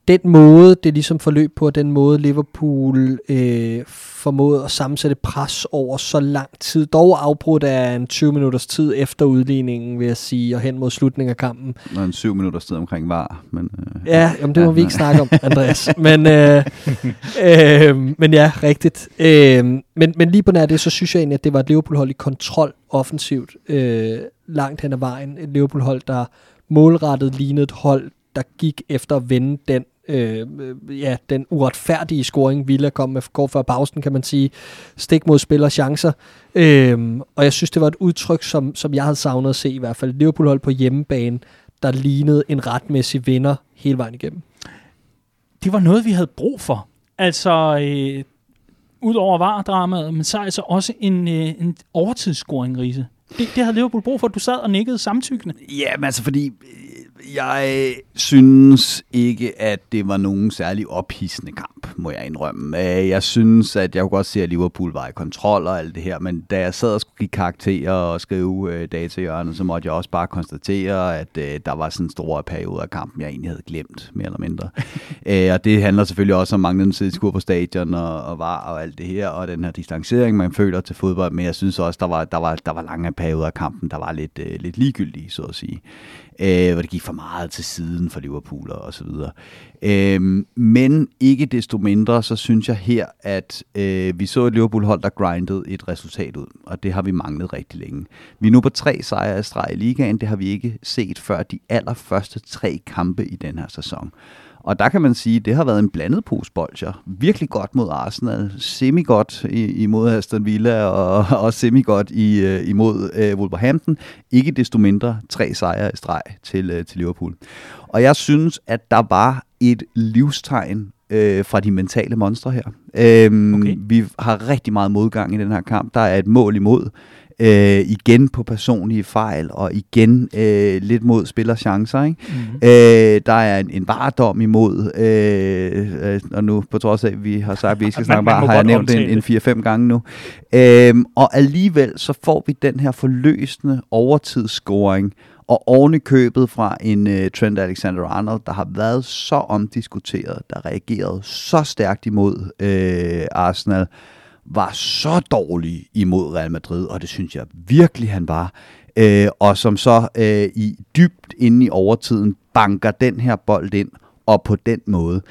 den måde, det ligesom forløb på, den måde Liverpool øh, formåede at sammensætte pres over så lang tid, dog afbrudt af en 20 minutters tid efter udligningen, vil jeg sige, og hen mod slutningen af kampen. Nå, en 7 minutters tid omkring var. Men, øh, ja, jamen, det må ja, vi ikke snakke om, Andreas. men, øh, øh, men ja, rigtigt. Øh, men, men lige på nær det, så synes jeg egentlig, at det var et Liverpool-hold i kontrol offensivt øh, langt hen ad vejen. Et Liverpool-hold, der målrettet lignede et hold, der gik efter at vende den øh, ja, den uretfærdige scoring, Villa kom med går før pausen, kan man sige. Stik mod spiller chancer. Øh, og jeg synes, det var et udtryk, som, som jeg havde savnet at se i hvert fald. Liverpool hold på hjemmebane, der lignede en retmæssig vinder hele vejen igennem. Det var noget, vi havde brug for. Altså, øh, udover var-dramaet, men så altså også en, øh, en overtidsscoring, Riese. Det, det havde Liverpool brug for, du sad og nikkede samtykkende. Ja, men altså fordi jeg synes ikke, at det var nogen særlig ophidsende kamp, må jeg indrømme. Øh, jeg synes, at jeg kunne godt se, at Liverpool var i kontrol og alt det her, men da jeg sad og skulle give karakterer og skrive øh, datahjørnet, så måtte jeg også bare konstatere, at øh, der var sådan en stor periode af kampen, jeg egentlig havde glemt, mere eller mindre. og det handler selvfølgelig også om manglende sideskur på stadion og, og var og alt det her, og den her distancering, man føler til fodbold, men jeg synes også, der var, der var, der var lange perioder af kampen, der var lidt, lidt ligegyldige, så at sige øh, hvor det gik for meget til siden for Liverpool og så videre. Øh, men ikke desto mindre, så synes jeg her, at øh, vi så et Liverpool-hold, der grindede et resultat ud, og det har vi manglet rigtig længe. Vi er nu på tre sejre i streg i ligaen, det har vi ikke set før de allerførste tre kampe i den her sæson. Og der kan man sige, at det har været en blandet pose bolcher. Virkelig godt mod Arsenal, semi-godt imod Aston Villa, og også semi-godt i, øh, imod uh, Wolverhampton. Ikke desto mindre tre sejre i streg til, uh, til Liverpool. Og jeg synes, at der var et livstegn øh, fra de mentale monstre her. Øhm, okay. Vi har rigtig meget modgang i den her kamp. Der er et mål imod øh, igen på personlige fejl, og igen øh, lidt mod spillerchancer. Ikke? Mm-hmm. Øh, der er en, en varedom imod, øh, øh, og nu på trods af, at vi har sagt, at vi ikke skal snakke bare, har jeg nævnt det en, en 4-5 gange nu. Øh, og alligevel så får vi den her forløsende overtidsscoring, og oven købet fra en uh, Trent Alexander-Arnold, der har været så omdiskuteret, der reagerede så stærkt imod uh, Arsenal, var så dårlig imod Real Madrid, og det synes jeg virkelig, han var. Øh, og som så øh, i dybt inde i overtiden banker den her bold ind, og på den måde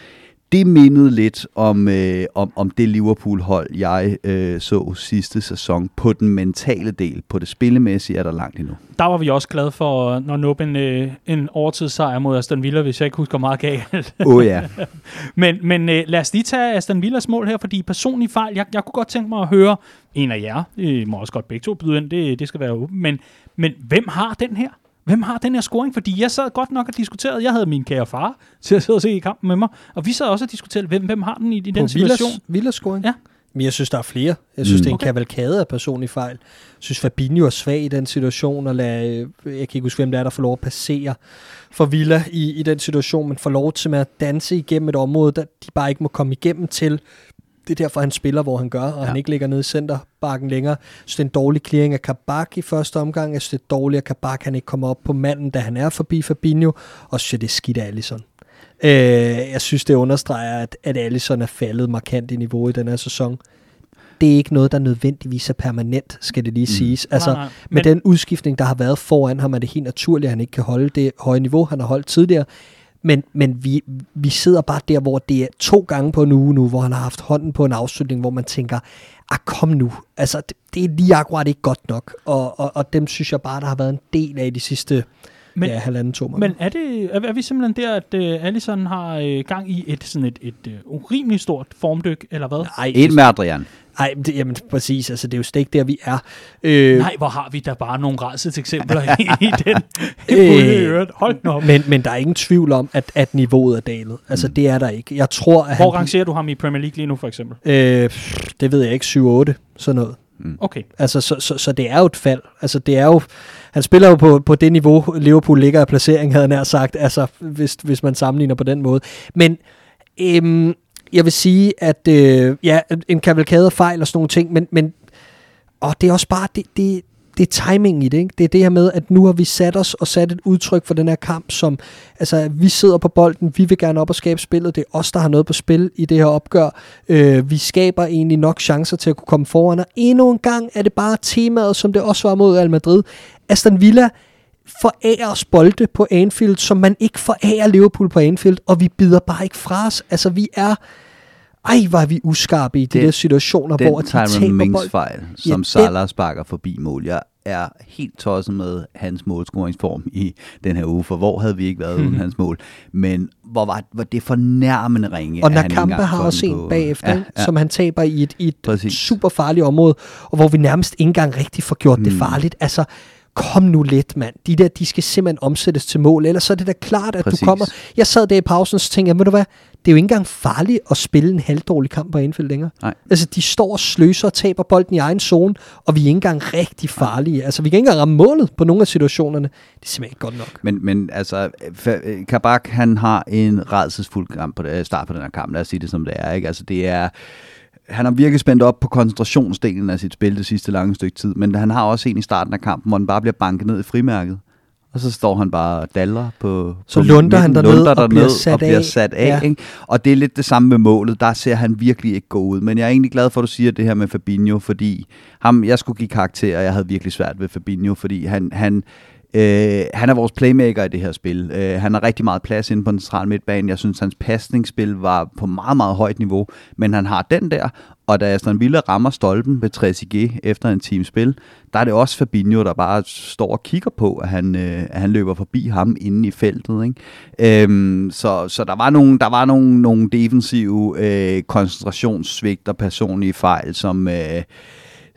det mindede lidt om, øh, om, om det Liverpool-hold, jeg øh, så sidste sæson. På den mentale del, på det spillemæssige, er der langt endnu. Der var vi også glade for, når nå en, øh, en overtidssejr mod Aston Villa, hvis jeg ikke husker meget galt. Oh ja. men men øh, lad os lige tage Aston Villas mål her, fordi personlig fejl, jeg, jeg kunne godt tænke mig at høre en af jer, I må også godt begge to byde ind, det, det skal være åbent, men, men hvem har den her? Hvem har den her scoring? Fordi jeg sad godt nok og diskuterede, jeg havde min kære far til at sidde og se i kampen med mig, og vi sad også og diskuterede, hvem, hvem har den i, i den situation? Villas scoring? Ja. Men jeg synes, der er flere. Jeg synes, mm. det er en okay. kavalkade af personlig fejl. Jeg synes, Fabinho er svag i den situation, og lad, jeg kan ikke huske, hvem det er, der får lov at passere for Villa i, i den situation, men får lov til at danse igennem et område, der de bare ikke må komme igennem til det er derfor, han spiller, hvor han gør, og ja. han ikke ligger nede i centerbakken længere. Så det er en dårlig clearing af Kabak i første omgang. Jeg synes, det er dårligt, at Kabak han ikke kommer op på manden, da han er forbi Fabinho. Og så synes det er skidt af Allison. Øh, jeg synes, det understreger, at, at Allison er faldet markant i niveau i den her sæson. Det er ikke noget, der nødvendigvis er permanent, skal det lige mm. siges. Altså, nej, nej. med Men... den udskiftning, der har været foran ham, er det helt naturligt, at han ikke kan holde det høje niveau, han har holdt tidligere. Men, men vi, vi sidder bare der, hvor det er to gange på en uge nu, hvor han har haft hånden på en afslutning, hvor man tænker, ah kom nu, altså det, det er lige akkurat ikke godt nok. Og, og, og dem synes jeg bare, der har været en del af de sidste Men- ja, halvanden to måneder. Men er, det, er, er vi simpelthen der, at uh, Allison har uh, gang i et sådan et, et uh, urimeligt stort formdyk, eller hvad? Nej, Et med Adrian. Nej, det, jamen præcis, altså det er jo slet ikke der, vi er. Øh, Nej, hvor har vi da bare nogle rædsels eksempler i, i den Øh. Hold nu op. men, men der er ingen tvivl om, at, at niveauet er dalet. Altså, Mm. det er der ikke. Jeg tror, at Hvor han... rangerer du ham i Premier League lige nu, for eksempel? Øh, det ved jeg ikke, 7-8, sådan noget. Okay. Altså, så, så, så det er jo et fald. Altså, det er jo... Han spiller jo på, på det niveau, Liverpool ligger af placering, havde jeg nær sagt, altså, hvis, hvis man sammenligner på den måde. Men øhm, jeg vil sige, at øh, ja, en kavalkade fejl og sådan nogle ting, men, men og det er også bare, det, det, det er timingen i det, ikke? Det er det her med, at nu har vi sat os og sat et udtryk for den her kamp, som, altså, vi sidder på bolden, vi vil gerne op og skabe spillet, det er os, der har noget på spil i det her opgør. Øh, vi skaber egentlig nok chancer til at kunne komme foran, og endnu en gang er det bare temaet, som det også var mod Al Madrid. Aston Villa forærer os bolde på Anfield, som man ikke forærer Liverpool på Anfield, og vi bider bare ikke fra os. Altså, vi er... Ej, hvor er vi uskarpe i de Den- der situationer, hvor Den de Tyron taber Mings bolden. fejl, Ja, som den- Salah sparker forbi mål. Jeg er helt tosset med hans målscoringsform i den her uge, for hvor havde vi ikke været uden hans mål. Men hvor var, var det fornærmende ringe, Og Nakampa har også den en på- bagefter, Ja, ja, ja. som han taber i et, i et Præcis. super farligt område, og hvor vi nærmest ikke engang rigtig får gjort mm. det farligt. Altså, kom nu lidt, mand. De der, de skal simpelthen omsættes til mål, ellers så er det da klart, at Præcis. du kommer... Jeg sad der i pausen, så tænkte jeg, ved du hvad, det er jo ikke engang farligt at spille en halvdårlig kamp på Anfield længere. Nej. Altså, de står og sløser og taber bolden i egen zone, og vi er ikke engang rigtig farlige. Altså, vi kan ikke engang ramme målet på nogle af situationerne. Det er simpelthen ikke godt nok. Men, men altså, øh, Kabak, han har en redselsfuld kamp på det, start på den her kamp. Lad os sige det, som det er. Ikke? Altså, det er han har virkelig spændt op på koncentrationsdelen af sit spil det sidste lange stykke tid, men han har også en i starten af kampen, hvor den bare bliver banket ned i frimærket. Og så står han bare og daller på Så på lunder midten, han derned lunder og bliver sat og bliver af. sat af Ja. ikke? Og det er lidt det samme med målet. Der ser han virkelig ikke gå ud. Men jeg er egentlig glad for, at du siger det her med Fabinho, fordi ham, jeg skulle give karakter, og jeg havde virkelig svært ved Fabinho, fordi han, han, Øh, han er vores playmaker i det her spil. Øh, han har rigtig meget plads inde på den centrale midtbane. Jeg synes, hans pasningsspil var på meget, meget højt niveau, men han har den der, og da Aston Villa rammer stolpen ved 3G efter en times spil, der er det også Fabinho, der bare står og kigger på, at han, øh, at han løber forbi ham inde i feltet. Ikke? Øhm, så, så der var nogle, der var nogle, nogle defensive øh, koncentrationssvigt og personlige fejl, som... Øh,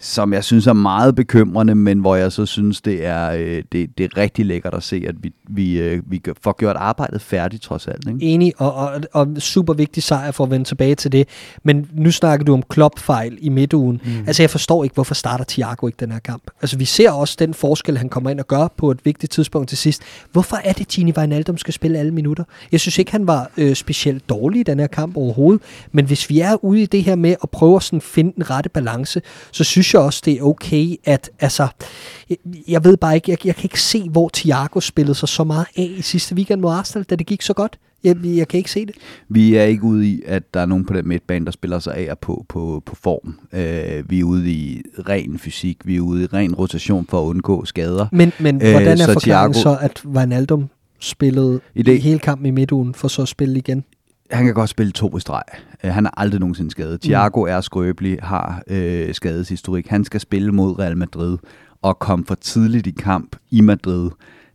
som jeg synes er meget bekymrende, men hvor jeg så synes, det er, øh, det, det er rigtig lækkert at se, at vi, vi, øh, vi får gjort arbejdet færdigt trods alt. Ikke? Enig, og, og, og super vigtig sejr for at vende tilbage til det. Men nu snakker du om klopfejl i midtugen. Mm. Altså jeg forstår ikke, hvorfor starter Thiago ikke den her kamp. Altså vi ser også den forskel, han kommer ind og gør på et vigtigt tidspunkt til sidst. Hvorfor er det, Gini Wijnaldum skal spille alle minutter? Jeg synes ikke, han var øh, specielt dårlig i den her kamp overhovedet. Men hvis vi er ude i det her med at prøve at sådan finde den rette balance, så synes jeg også, det er okay, at altså, jeg, jeg ved bare ikke, jeg, jeg kan ikke se, hvor Thiago spillede sig så meget af i sidste weekend mod Arsenal, da det gik så godt. Jeg, jeg kan ikke se det. Vi er ikke ude i, at der er nogen på den midtbane, der spiller sig af og på, på, på form. Øh, vi er ude i ren fysik, vi er ude i ren rotation for at undgå skader. Men, men Øh, hvordan er så forklaringen Thiago- så, at Wijnaldum spillede I det- hele kampen i midtugen, for så at spille igen? Han kan godt spille to i streg. Øh, han er aldrig nogensinde skadet. Thiago er skrøbelig, har øh, skadeshistorik. Han skal spille mod Real Madrid og komme for tidligt i kamp i Madrid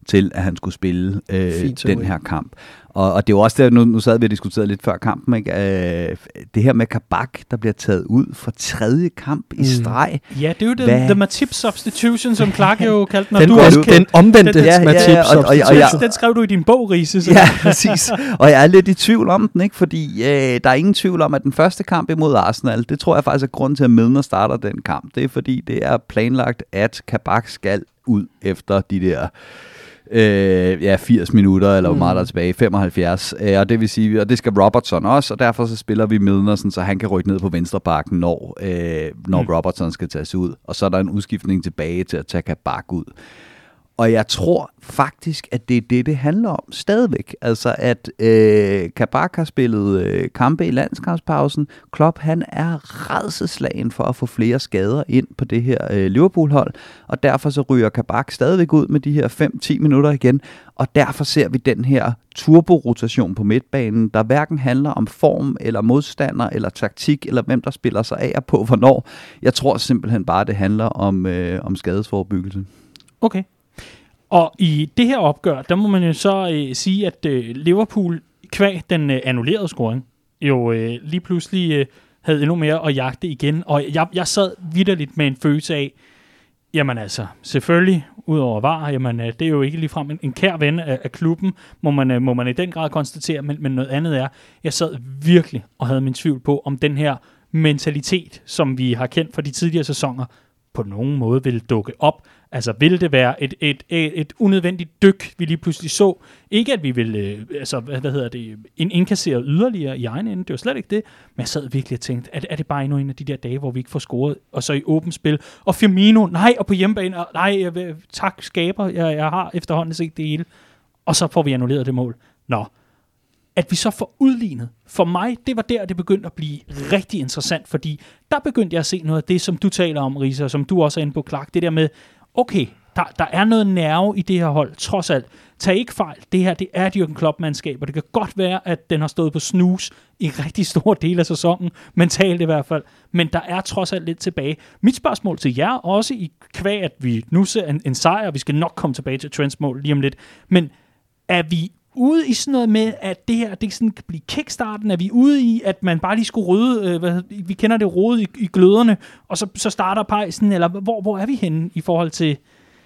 til, at han skulle spille øh, Fint den her kamp. Og, og det er jo også der, nu, nu sad vi og diskuterede lidt før kampen, ikke? Øh, det her med Kabak, der bliver taget ud for tredje kamp i Mm. streg. Ja, det er jo den, the Matip substitution, som Clark jo kaldte den. og Den, du den, også den, omvendte Den- ja, ja, ja, Matip ja, og- og- og Den, jeg- den skrev du i din bog, Riese. Så. Ja, præcis. Og jeg er lidt i tvivl om den, ikke? fordi øh, der er ingen tvivl om, at den første kamp imod Arsenal, det tror jeg faktisk er grund til, at Milner starter den kamp. Det er fordi, det er planlagt, at Kabak skal ud efter de der øh, ja, 80 minutter, eller hvor meget der er tilbage, 75. Øh, og det vil sige, og det skal Robertson også, og derfor så spiller vi Milner, sådan, så han kan rykke ned på venstre bakken, når, øh, når Mm. Robertson skal tages ud. Og så er der en udskiftning tilbage til at tage Kabak ud. Og jeg tror faktisk, at det er det, det handler om stadigvæk. Altså, at øh, Kabak har spillet øh, kampe i landskampspausen. Klopp, han er redselslagen for at få flere skader ind på det her øh, Liverpool-hold. Og derfor så ryger Kabak stadigvæk ud med de her 5-10 minutter igen. Og derfor ser vi den her turborotation på midtbanen, der hverken handler om form, eller modstander, eller taktik, eller hvem der spiller sig af og på hvornår. Jeg tror simpelthen bare, det handler om, øh, om skadesforebyggelse. Okay. Og i det her opgør, der må man jo så øh, sige, at øh, Liverpool kvæg den øh, annullerede scoring, jo øh, lige pludselig øh, havde endnu mere at jagte igen. Og jeg, jeg sad vidderligt med en følelse af, jamen altså, selvfølgelig, udover var, jamen øh, det er jo ikke ligefrem en, en kær ven af, af klubben, må man, øh, må man i den grad konstatere, men, men noget andet er, jeg sad virkelig og havde min tvivl på, om den her mentalitet, som vi har kendt fra de tidligere sæsoner, på nogen måde ville dukke op. Altså vil det være et, et, et, et unødvendigt dyk, vi lige pludselig så? Ikke at vi vil, øh, altså hvad, hvad hedder det, en indkassere yderligere i egen ende, det var slet ikke det, men jeg sad virkelig og tænkte, er, er det bare endnu en af de der dage, hvor vi ikke får scoret, og så i åbent spil, og Firmino, nej, og på hjemmebane, og nej, jeg, vil- tak skaber, jeg, jeg har efterhånden set det hele, og så får vi annulleret det mål. Nå, at vi så får udlignet. For mig, det var der, det begyndte at blive rigtig interessant, fordi der begyndte jeg at se noget af det, som du taler om, Risa, og som du også er inde på, Clark. Det der med, okay, der, der er noget nerve i det her hold, trods alt. Tag ikke fejl, det her, det er et Jürgen Klopp-mandskab, og det kan godt være, at den har stået på snus i rigtig stor del af sæsonen, mentalt i hvert fald, men der er trods alt lidt tilbage. Mit spørgsmål til jer, også i kvæg, at vi nu ser en, en sejr, og vi skal nok komme tilbage til Trents mål lige om lidt, men er vi ude i sådan noget med, at det her det sådan kan blive kickstarten? Er vi ude i, at man bare lige skulle røde, øh, hvad, vi kender det rode i, i gløderne, og så, så starter pejsen, eller hvor, hvor er vi henne i forhold til,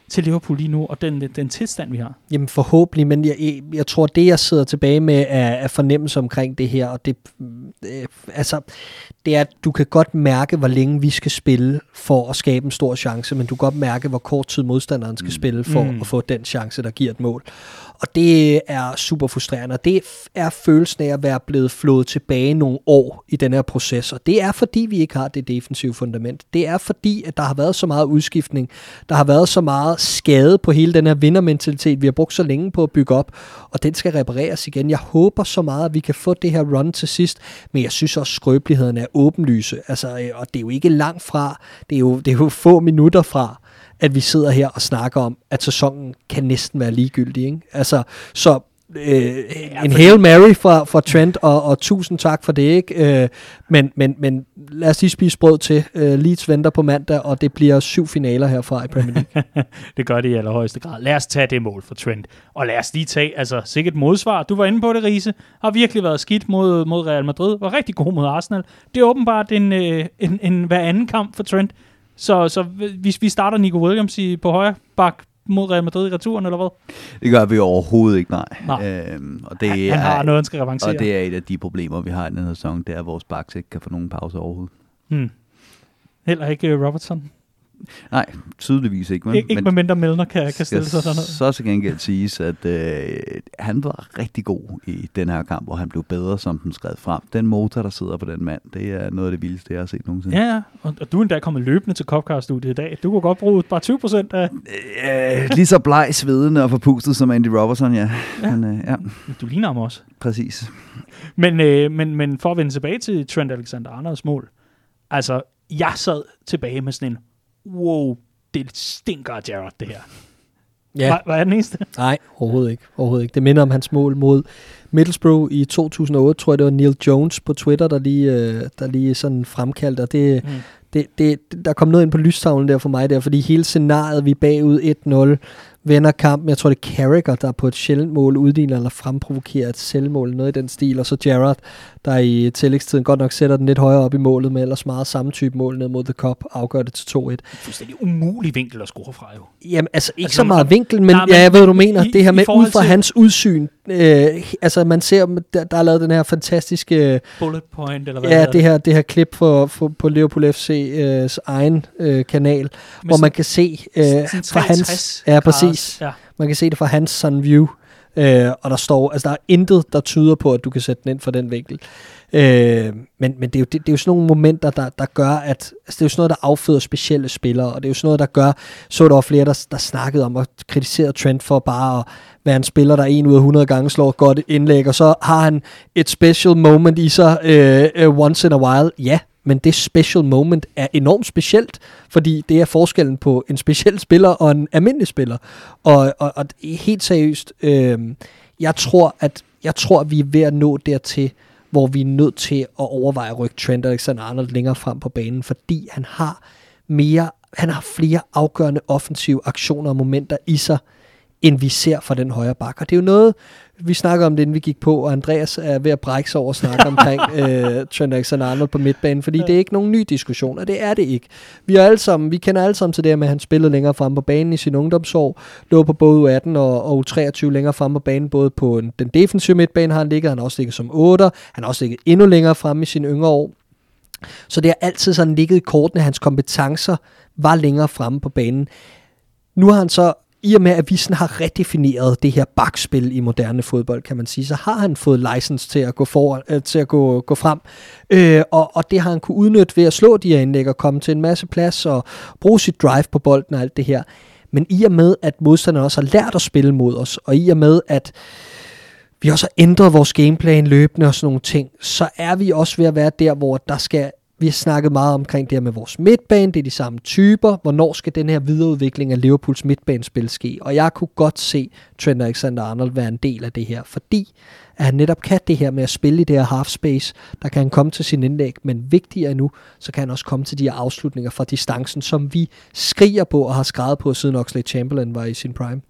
til Liverpool lige nu, og den, den tilstand, vi har? Jamen forhåbentlig, men jeg, jeg, jeg tror, det jeg sidder tilbage med er, er fornemmelse omkring det her, og det, øh, altså, det er, at du kan godt mærke, hvor længe vi skal spille for at skabe en stor chance, men du kan godt mærke, hvor kort tid modstanderen skal spille for Mm. at få den chance, der giver et mål. Og det er super frustrerende, og det er følelsen af at være blevet flået tilbage nogle år i den her proces, og det er fordi, vi ikke har det defensive fundament. Det er fordi, at der har været så meget udskiftning, der har været så meget skade på hele den her vindermentalitet, vi har brugt så længe på at bygge op, og den skal repareres igen. Jeg håber så meget, at vi kan få det her run til sidst, men jeg synes også, skrøbeligheden er åbenlyse, altså, øh, og det er jo ikke langt fra, det er jo, det er jo få minutter fra, at vi sidder her og snakker om, at sæsonen kan næsten være ligegyldig. Ikke? Altså, så øh, en Hail Mary fra, fra Trent, og, og tusind tak for det. ikke. Øh, men, men, men lad os lige spise brød til. Øh, Leeds venter på mandag, og det bliver syv finaler herfra i Premier League. det gør det i allerhøjeste grad. Lad os tage det mål for Trent, og lad os lige tage, altså sikkert modsvar. Du var inde på det, Riese. Har virkelig været skidt mod, mod Real Madrid. Var rigtig god mod Arsenal. Det er åbenbart en, øh, en, en hver anden kamp for Trent. Så, så hvis vi starter Nico Williams i, på højre bak mod Real Madrid i returen, eller hvad? Det gør vi overhovedet ikke, nej. Nej. Øhm, og det Han, er, han har noget, han skal revancere. Og det er et af de problemer, vi har i den her sæson, det er, at vores backs ikke kan få nogen pause overhovedet. Hmm. Heller ikke uh, Robertson. Nej, tydeligvis ikke. Men, Ik- ikke med mindre Milner kan, kan stille sig sådan noget. Så til gengæld siges, at øh, han var rigtig god i den her kamp, og han blev bedre, som den skred frem. Den motor, der sidder på den mand, det er noget af det vildeste, jeg har set nogensinde. Ja, ja. Og, og du er endda kommet løbende til Copcar-studiet i dag. Du kunne godt bruge bare 20 procent af... Øh, lige så bleg, svedende og forpustet som Andy Robertson, ja. Ja. ja. Men, øh, ja, Du ligner ham også. præcis. Men, øh, men, men for at vende tilbage til Trent Alexander-Arnolds mål. Altså, jeg sad tilbage med sådan en, wow, det stinker af Gerrard, det her. Ja. Var, var jeg den eneste? Nej, overhovedet ikke. overhovedet ikke. Det minder om hans mål mod Middlesbrough i 2008, tror jeg det var Neil Jones på Twitter, der lige, øh, der lige sådan fremkaldte, og det, Mm. det, det, der kom noget ind på lystavlen der for mig der, fordi hele scenariet, vi bagud 1-0, vender kampen, jeg tror det er Carragher, der på et sjældent mål udligner eller fremprovokerer et selvmål, noget i den stil, og så Gerrard, der i tillægstiden godt nok sætter den lidt højere op i målet, med ellers meget samme type mål ned mod The Cup, afgør det til 2-1. Fuldstændig umulig vinkel at score fra, jo. Jamen, altså ikke Altså, så meget vinkel, men, Nej, men ja, jeg ved, hvad du mener. i- det her med ud fra til- hans udsyn. Øh, altså, man ser, der, der er lavet den her fantastiske... Bullet point, eller hvad Ja, det her, det her klip for, for, på Liverpool FC's egen øh, kanal, Med hvor man sådan- kan se øh, sådan fra 63 hans... Ja, præcis. Ja. Man kan se det fra hans sun view. Øh, og der står, altså der er intet, der tyder på, at du kan sætte den ind fra den vinkel. Øh, men men det, er jo, det, det er jo sådan nogle momenter, der, der gør, at altså det er jo sådan noget, der afføder specielle spillere, og det er jo sådan noget, der gør, så der var flere, der, der snakkede om at kritisere Trent for bare at være en spiller, der en ud af 100 gange slår godt indlæg, og så har han et special moment i sig øh, uh, once in a while. Ja, men det special moment er enormt specielt, fordi det er forskellen på en speciel spiller og en almindelig spiller. Og, og, og helt seriøst, øh, jeg tror, at jeg tror, at vi er ved at nå dertil, hvor vi er nødt til at overveje at rykke Trent Alexander-Arnold længere frem på banen, fordi han har mere, han har flere afgørende offensive aktioner og momenter i sig, end vi ser fra den højre bak. Og det er jo noget, vi snakker om det, inden vi gik på, og Andreas er ved at brække sig over at snakke omkring øh, Trent Alexander-Arnold på midtbanen, fordi ja. det er ikke nogen ny diskussion, og det er det ikke. Vi, er alle sammen, vi kender alle sammen til det med, at han spillede længere frem på banen i sin ungdomsår, lå på både U18 og, og U23 længere frem på banen, både på en, den defensive midtbane har han ligget, han har også ligget som 8, han har også ligget endnu længere frem i sine yngre år. Så det har altid sådan ligget i kortene, hans kompetencer var længere fremme på banen. Nu har han så i og med, at vi sådan har redefineret det her bakspil i moderne fodbold, kan man sige, så har han fået license til at gå, for, øh, til at gå, gå frem. Øh, og, og det har han kunne udnytte ved at slå de her indlæg og komme til en masse plads og bruge sit drive på bolden og alt det her. Men i og med, at modstanderne også har lært at spille mod os, og i og med, at vi også har ændret vores gameplan løbende og sådan nogle ting, så er vi også ved at være der, hvor der skal vi har snakket meget omkring det her med vores midtbane, det er de samme typer. Hvornår skal den her videreudvikling af Liverpools midtbanespil ske? Og jeg kunne godt se Trent Alexander-Arnold være en del af det her, fordi at han netop kan det her med at spille i det her half space. Der kan han komme til sin indlæg, men vigtigere nu, så kan han også komme til de her afslutninger fra distancen, som vi skriger på og har skrevet på, siden Oxley Chamberlain var i sin prime.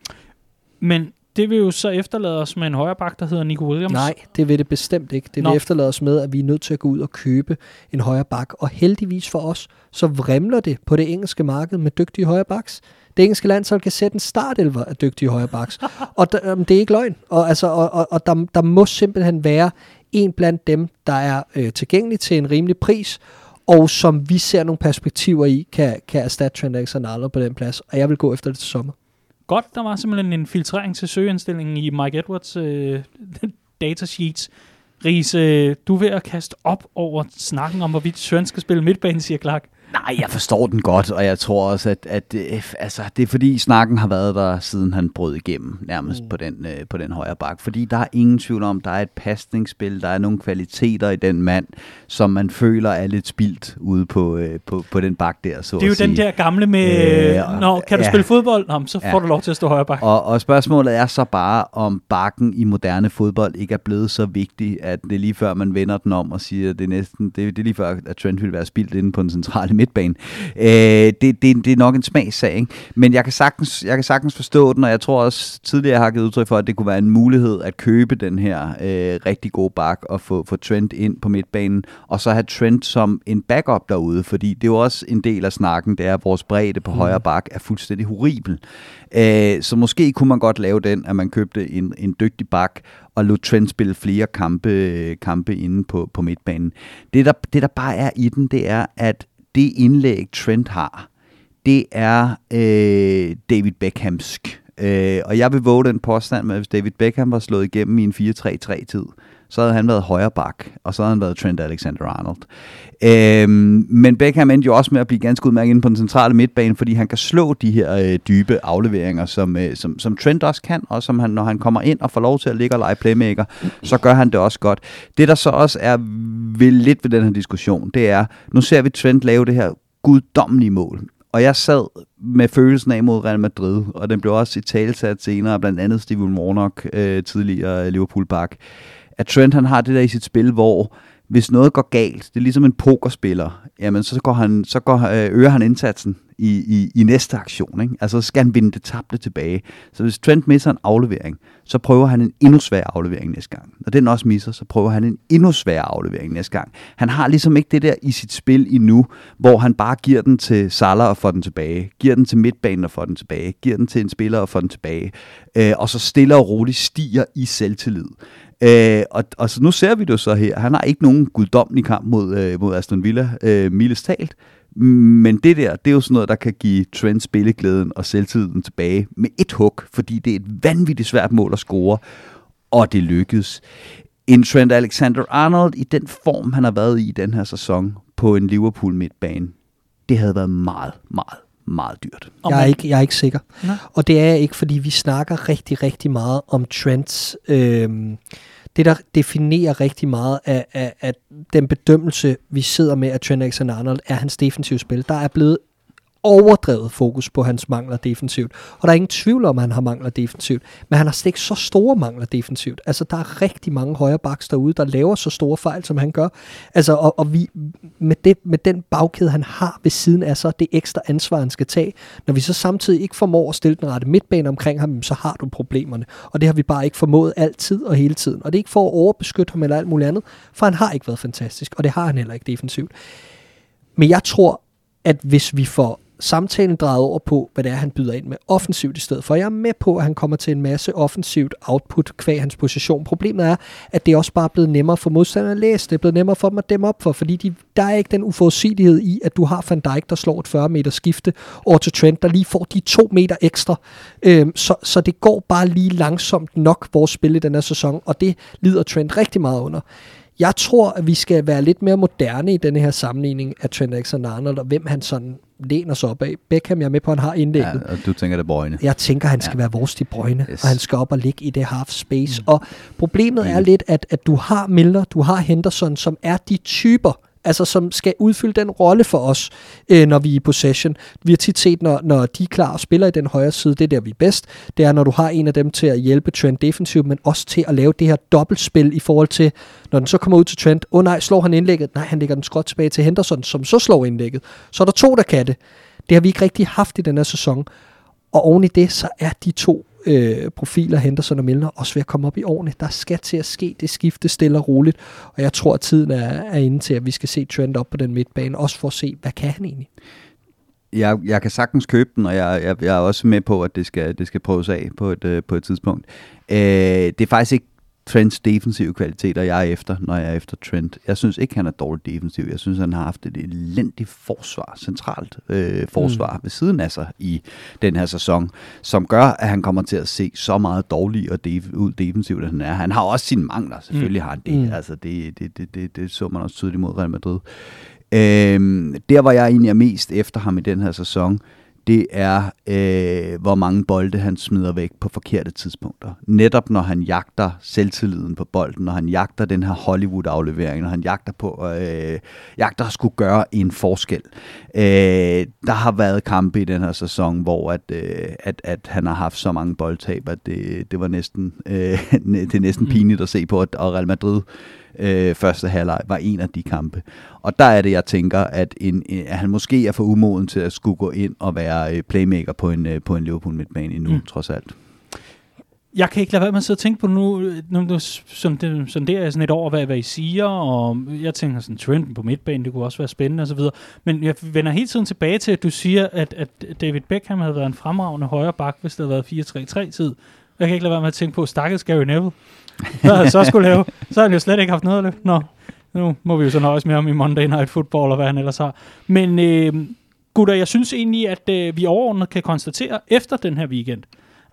Men det vil jo så efterlade os med en højre bak, der hedder Nico Williams. Nej, det vil det bestemt ikke. Det vil Nå. efterlade os med, at vi er nødt til at gå ud og købe en højre bak. Og heldigvis for os, så vrimler det på det engelske marked med dygtige højre baks. Det engelske landshold kan sætte en startelver af dygtige højre baks. og der, det er ikke løgn. Og, altså, og, og, og der, der må simpelthen være en blandt dem, der er øh, tilgængelig til en rimelig pris, og som vi ser nogle perspektiver i, kan, kan erstatte Trent Alexander-Arnold på den plads. Og jeg vil gå efter det til sommer. Godt, der var simpelthen en filtrering til søgeindstillingen i Mike Edwards øh, datasheets. Riese, øh, du er ved at kaste op over snakken om, hvorvidt Søren skal spille midtbane, siger Clark. Nej, jeg forstår den godt, og jeg tror også, at, at øh, altså, det er fordi snakken har været der, siden han brød igennem nærmest mm. på, den, øh, på den højre bak. Fordi der er ingen tvivl om, der er et pasningsspil, der er nogle kvaliteter i den mand, som man føler er lidt spildt ude på, øh, på, på den bak der, så Det er jo sige. den der gamle med, øh, Nå, kan du ja, spille fodbold? Nå, så ja. får du lov til at stå højre bak. Og, og spørgsmålet er så bare, om bakken i moderne fodbold ikke er blevet så vigtig, at det er lige før, man vender den om og siger, at det er næsten, det, det er lige før, at Trent vil være spildt inde på den centrale midtbane. Øh, det, det, det er nok en smagssag, ikke? men jeg kan, sagtens, jeg kan sagtens forstå den, og jeg tror også tidligere har givet udtryk for, at det kunne være en mulighed at købe den her øh, rigtig gode bak og få, få Trent ind på midtbanen, og så have Trent som en backup derude, fordi det er jo også en del af snakken, det er, at vores bredde på mm. højre bak er fuldstændig horribel. Øh, så måske kunne man godt lave den, at man købte en, en dygtig bak, og lod Trent spille flere kampe, kampe inde på, på midtbanen. Det der, det der bare er i den, det er, at det indlæg, Trent har, det er øh, David Beckhamsk. Øh, og jeg vil våge den påstand med, at hvis David Beckham var slået igennem i en 4-3-3-tid, så havde han været højre bak, og så havde han været Trent Alexander-Arnold. Øhm, men Beckham endte jo også med at blive ganske udmærket inde på den centrale midtbane, fordi han kan slå de her øh, dybe afleveringer, som, øh, som, som Trent også kan, og som han, når han kommer ind og får lov til at ligge og lege playmaker, så gør han det også godt. Det der så også er ved, lidt ved den her diskussion, det er, nu ser vi Trent lave det her guddommelige mål. Og jeg sad med følelsen af mod Real Madrid, og den blev også i talsat senere, blandt andet Steven Warnock, øh, tidligere Liverpool-bak, at Trent han har det der i sit spil, hvor hvis noget går galt, det er ligesom en pokerspiller, jamen så, går han, så går, øh, øger han indsatsen i, i, i næste aktion. Ikke? Altså så skal han vinde det tabte tilbage. Så hvis Trent misser en aflevering, så prøver han en endnu svær aflevering næste gang. Når den også misser, så prøver han en endnu svær aflevering næste gang. Han har ligesom ikke det der i sit spil endnu, hvor han bare giver den til Salah og får den tilbage, giver den til midtbanen og får den tilbage, giver den til en spiller og får den tilbage, øh, og så stille og roligt stiger i selvtillid. Øh, og, og så nu ser vi det jo så her. Han har ikke nogen guddommelig kamp mod, øh, mod Aston Villa, øh, mildest talt. Men det der, det er jo sådan noget, der kan give Trent spilleglæden og selvtiden tilbage med et hug, fordi det er et vanvittigt svært mål at score, og det lykkedes. En Trent Alexander-Arnold i den form, han har været i den her sæson på en Liverpool midtbane, det havde været meget, meget, meget dyrt. Jeg er ikke, jeg er ikke sikker. Nej. Og det er ikke, fordi vi snakker rigtig, rigtig meget om Trents... Øh, det, der definerer rigtig meget af, af, af den bedømmelse, vi sidder med af Trent Alexander-Arnold, er hans defensive spil. Der er blevet overdrevet fokus på hans mangler defensivt. Og der er ingen tvivl om, at han har mangler defensivt. Men han har slet ikke så store mangler defensivt. Altså, der er rigtig mange højre backs derude, der laver så store fejl, som han gør. Altså, og, og vi, med, det, med den bagkæde, han har ved siden af sig, det ekstra ansvar, han skal tage, når vi så samtidig ikke formår at stille den rette midtbane omkring ham, så har du problemerne. Og det har vi bare ikke formået altid og hele tiden. Og det er ikke for at overbeskytte ham eller alt muligt andet, for han har ikke været fantastisk, og det har han heller ikke defensivt. Men jeg tror, at hvis vi får samtalen drejet over på, hvad det er, han byder ind med offensivt i stedet for. Jeg er med på, at han kommer til en masse offensivt output kvæg hans position. Problemet er, at det er også bare blevet nemmere for modstanderne at læse. Det er blevet nemmere for dem at dæmme op for, fordi de, der er ikke den uforudsigelighed i, at du har Van Dijk, der slår et 40 meter skifte over til Trent, der lige får de to meter ekstra. Øhm, så, så det går bare lige langsomt nok, vores spil i den her sæson, og det lider Trent rigtig meget under. Jeg tror, at vi skal være lidt mere moderne i denne her sammenligning af Trent Alexander-Arnold, og hvem han sådan læner sig op af. Beckham, jeg er med på, at han har indlægget. Ja, og du tænker det Brøgne. Jeg tænker, han skal ja. være vores de Brøgne, Yes. og han skal op og ligge i det half space. Mm. Og problemet er lidt, at, at du har Milner, du har Henderson, som er de typer, altså som skal udfylde den rolle for os, øh, når vi er i possession. Vi har tit set, når, når de er klar og spiller i den højre side, det er der, vi er bedst. Det er, når du har en af dem til at hjælpe Trent defensivt, men også til at lave det her dobbeltspil i forhold til, når den så kommer ud til Trent, åh oh, nej, slår han indlægget? Nej, han lægger den skråt tilbage til Henderson, som så slår indlægget. Så er der to, der kan det. Det har vi ikke rigtig haft i den her sæson. Og oven i det, så er de to øh, profiler, Henderson og Milner, også ved at komme op i årene. Der skal til at ske det skifte stille og roligt. Og jeg tror, at tiden er, er inde til, at vi skal se Trent op på den midtbane, også for at se, hvad kan han egentlig? jeg, jeg kan sagtens købe den, og jeg, jeg, jeg er også med på, at det skal, det skal prøves af på et, øh, på et tidspunkt. Øh, det er faktisk ikke Trents defensive kvaliteter, jeg er efter, når jeg er efter Trent. Jeg synes ikke, han er dårligt defensiv. Jeg synes, han har haft et elendigt forsvar, centralt øh, forsvar mm. ved siden af sig i den her sæson, som gør, at han kommer til at se så meget dårlig og def- ud defensivt, at han er. Han har også sine mangler, selvfølgelig mm. har han det. Mm. Altså, det, det, det, det, det så man også tydeligt mod Real Madrid. Øhm, der, hvor jeg egentlig er mest efter ham i den her sæson, det er, øh, hvor mange bolde han smider væk på forkerte tidspunkter. Netop når han jagter selvtilliden på bolden, når han jagter den her Hollywood-aflevering, når han jagter på, øh, jagter at skulle gøre en forskel. Øh, der har været kampe i den her sæson, hvor at, øh, at, at han har haft så mange boldtab, at det, det var næsten, øh, det er næsten pinligt at se på, at og Real Madrid øh, første halvleg var en af de kampe. Og der er det, jeg tænker, at, en, en, at han måske er for umoden til at skulle gå ind og være øh, playmaker på en, øh, på en Liverpool midtbane endnu, Mm. trods alt. Jeg kan ikke lade være med at sidde og tænke på nu, nu, nu sådan, det, sådan der er sådan et år, hvad, hvad I siger, og jeg tænker sådan, trenden på midtbanen, det kunne også være spændende osv. Men jeg vender hele tiden tilbage til, at du siger, at, at David Beckham havde været en fremragende højre bak, hvis det havde været 4-3-3-tid. Jeg kan ikke lade være med at tænke på, stakkels Gary Neville. Hvad han så skulle lave? Så har han jo slet ikke haft noget at løbe. Nå, nu må vi jo så nøjes med ham i Monday Night Football, og hvad han ellers har. Men øh, gutter, jeg synes egentlig, at øh, vi overordnet kan konstatere efter den her weekend,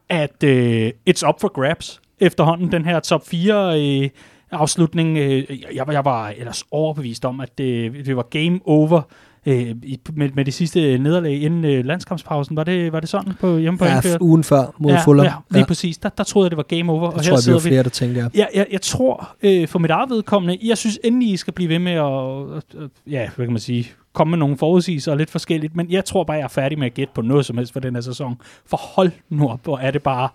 at øh, it's up for grabs efterhånden, den her top 4 øh, afslutning. Øh, jeg, jeg var ellers overbevist om, at øh, det, det var game over øh, i, med, med det sidste nederlag inden øh, landskampspausen. Var det, var det sådan på hjemme på Ja, Anfield? ugen før mod ja, Fulham. Ja, lige ja. præcis. Der, der troede jeg, det var game over. Jeg og tror, her jeg, vi var flere, der tænkte, ja. jeg, jeg, jeg tror, øh, for mit eget vedkommende, jeg synes endelig, I skal blive ved med at, øh, ja, hvad kan man sige, komme med nogle forudsigelser og lidt forskelligt, men jeg tror bare, jeg er færdig med at gætte på noget som helst for den her sæson. For hold nu op, hvor er det bare,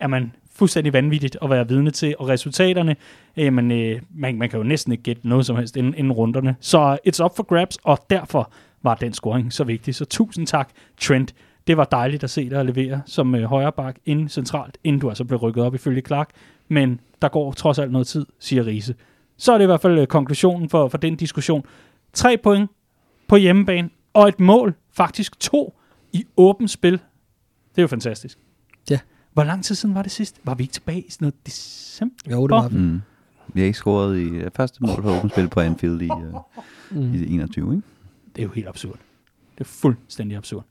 er man fuldstændig vanvittigt at være vidne til, og resultaterne, øh, jamen, øh, man, man kan jo næsten ikke gætte noget som helst inden, inden runderne. Så uh, it's up for grabs, og derfor var den scoring så vigtig. Så tusind tak, Trent. Det var dejligt at se dig levere som øh, højre inden centralt, inden du altså blev rykket op ifølge Clark. Men der går trods alt noget tid, siger Riese. Så er det i hvert fald øh, konklusionen for, for den diskussion. Tre point på hjemmebane, og et mål, faktisk to, i åbent spil. Det er jo fantastisk. Ja. Hvor lang tid siden var det sidst? Var vi ikke tilbage i sådan noget december? Jo, det var vi. Mm. Vi har ikke scoret i uh, første mål for åbent spil på Anfield i, uh, Mm. i 21, ikke? Det er jo helt absurd. Det er fuldstændig absurd.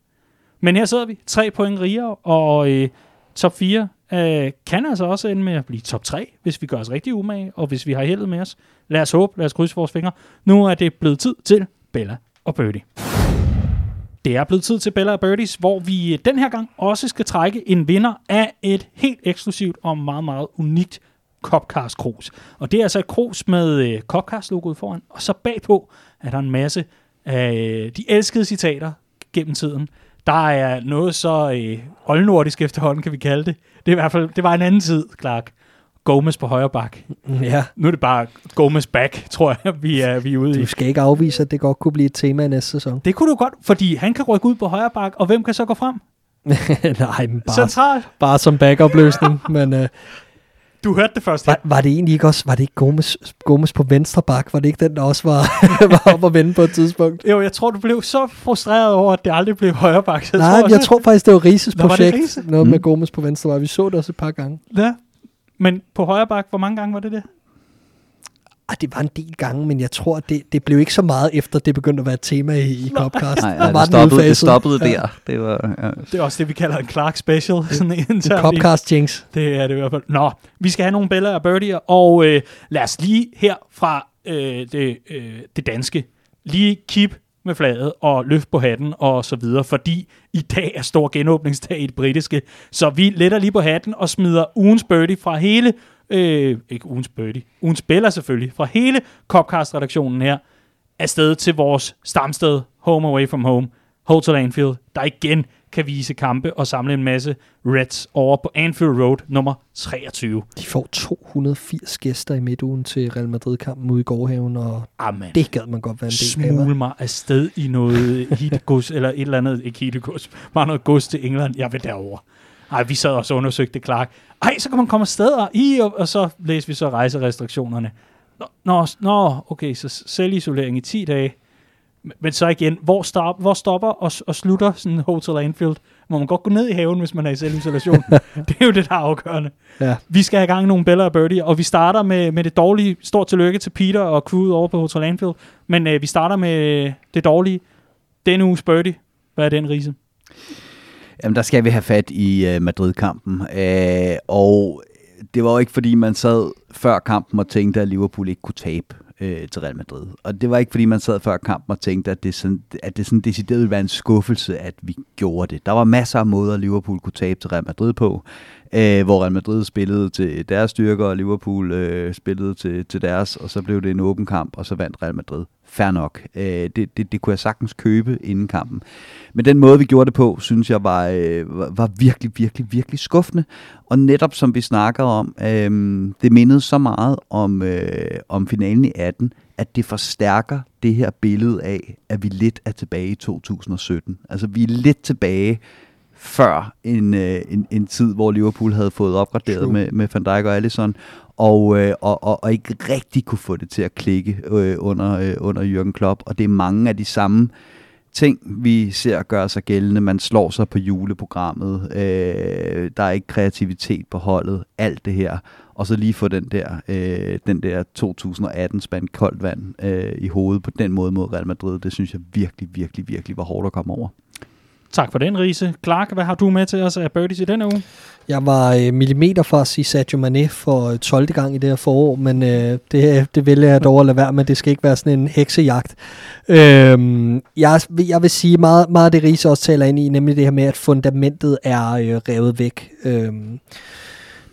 Men her sidder vi, tre point rigere, og øh, top 4 øh, kan altså også ende med at blive top 3, hvis vi gør os rigtig umage, og hvis vi har heldet med os. Lad os håbe, lad os krydse vores fingre. Nu er det blevet tid til Bella og Birdie. Det er blevet tid til Bella og Birdies, hvor vi den her gang også skal trække en vinder af et helt eksklusivt og meget, meget unikt Copcast krus. Og det er altså et krus med øh, Copcast-logoet foran, og så bagpå er der en masse af øh, de elskede citater gennem tiden der er noget så øh, oldnordisk efterhånden, kan vi kalde det. Det, er i hvert fald, det var en anden tid, Clark. Gomez på højre bak. Ja, Nu er det bare Gomez back, tror jeg, vi er, vi er ude i. du skal ikke afvise, at det godt kunne blive et tema i næste sæson. Det kunne du godt, fordi han kan rykke ud på højre bak, og hvem kan så gå frem? Nej, men bare, Centralt. bare som backup-løsning. men øh, Du hørte det først. var, var det egentlig ikke også, var det ikke Gomes, Gomes på venstre bak? Var det ikke den, der også var, var op at vende på et tidspunkt? Jo, jeg tror, du blev så frustreret over, at det aldrig blev højre bak. Nej, tror, jeg tror faktisk, det var Rises Nå, var det projekt. Riise? Noget med Mm. Gomes på venstre bak. Vi så det også et par gange. Ja. Men på højre bak, hvor mange gange var det det? Ah, det var en del gange, men jeg tror, det, det blev ikke så meget efter, det begyndte at være et tema i, i Copcast. Nej, ja, var det, stoppede, det stoppede Ja. der. Det var, ja. Det er også det, vi kalder en Clark Special. Sådan en Copcast jinx. Det er det i hvert fald. Nå, vi skal have nogle billeder af birdier, og øh, lad os lige her fra øh, det, øh, det danske, lige keep med flaget og løft på hatten og så videre, fordi i dag er stor genåbningsdag i det britiske, så vi letter lige på hatten og smider ugens birdie fra hele, øh, ikke ugens birdie, ugens spiller selvfølgelig, fra hele Copcast-redaktionen her, afsted til vores stamsted, Home Away From Home, Hotel Anfield, der igen kan vise kampe og samle en masse Reds over på Anfield Road nummer 23. De får 280 gæster i midtugen til Real Madrid-kampen ude i Gårdhaven, og Amen. det gad man godt være en del af. Smule mig afsted i noget hittegods, eller et eller andet, ikke hittegods, bare noget gods til England. Jeg vil derover. Ej, vi sad også og undersøgte Clark. Ej, så kan man komme afsted, og, i, og, og så læste vi så rejserestriktionerne. Nå, nå, nå, okay, så selvisolering i 10 dage. Men- så igen, hvor, stop, hvor stopper og, og slutter sådan Hotel Anfield? Må man godt gå ned i haven, hvis man er i selvisolation? det er jo det, der er afgørende. Ja. Vi skal have gang i nogle Bella og Birdie, og vi starter med, med det dårlige. Stort tillykke til Peter og crewet over på Hotel Anfield. Men øh, vi starter med det dårlige. Denne uges Birdie. Hvad er den, Riese? Jamen, der skal vi have fat i øh, Madrid-kampen. Øh, og det var jo ikke, fordi man sad før kampen og tænkte, at Liverpool ikke kunne tabe øh, til Real Madrid. Og det var ikke, fordi man sad før kampen og tænkte, at det, sådan, at det sådan decideret ville være en skuffelse, at vi gjorde det. Der var masser af måder, Liverpool kunne tabe til Real Madrid på, øh, hvor Real Madrid spillede til deres styrker, og Liverpool øh, spillede til, til deres, og så blev det en åben kamp, og så vandt Real Madrid. Fair nok. Øh, det, det, det kunne jeg sagtens købe inden kampen. Men den måde, vi gjorde det på, synes jeg var, øh, var- virkelig, virkelig, virkelig skuffende. Og netop som vi snakker om, øh, det mindede så meget om, øh, om finalen i 18, at det forstærker det her billede af, at vi lidt er tilbage i 2017. Altså vi er lidt tilbage før en, øh, en, en tid, hvor Liverpool havde fået opgraderet True. med, med Van Dijk og Alisson, og, øh, og, og, og ikke rigtig kunne få det til at klikke øh, under, øh, under Jürgen Klopp. Og det er mange af de samme ting, vi ser gøre sig gældende. Man slår sig på juleprogrammet. Øh, der er ikke kreativitet på holdet. Alt det her. Og så lige få den der, øh, den der 2018 spand koldt vand øh, i hovedet på den måde mod Real Madrid. Det synes jeg virkelig, virkelig, virkelig var hårdt at komme over. Tak for den, Riese. Clark, hvad har du med til os af birdies i denne uge? Jeg var øh, millimeter fra at sige Sadio Mane for øh, 12. gang i det her forår, men øh, det, det vælger jeg dog at lade være med. Det skal ikke være sådan en heksejagt. Øhm, jeg, jeg vil sige meget, meget det, Riese også taler ind i, nemlig det her med, at fundamentet er øh, revet væk. Øhm,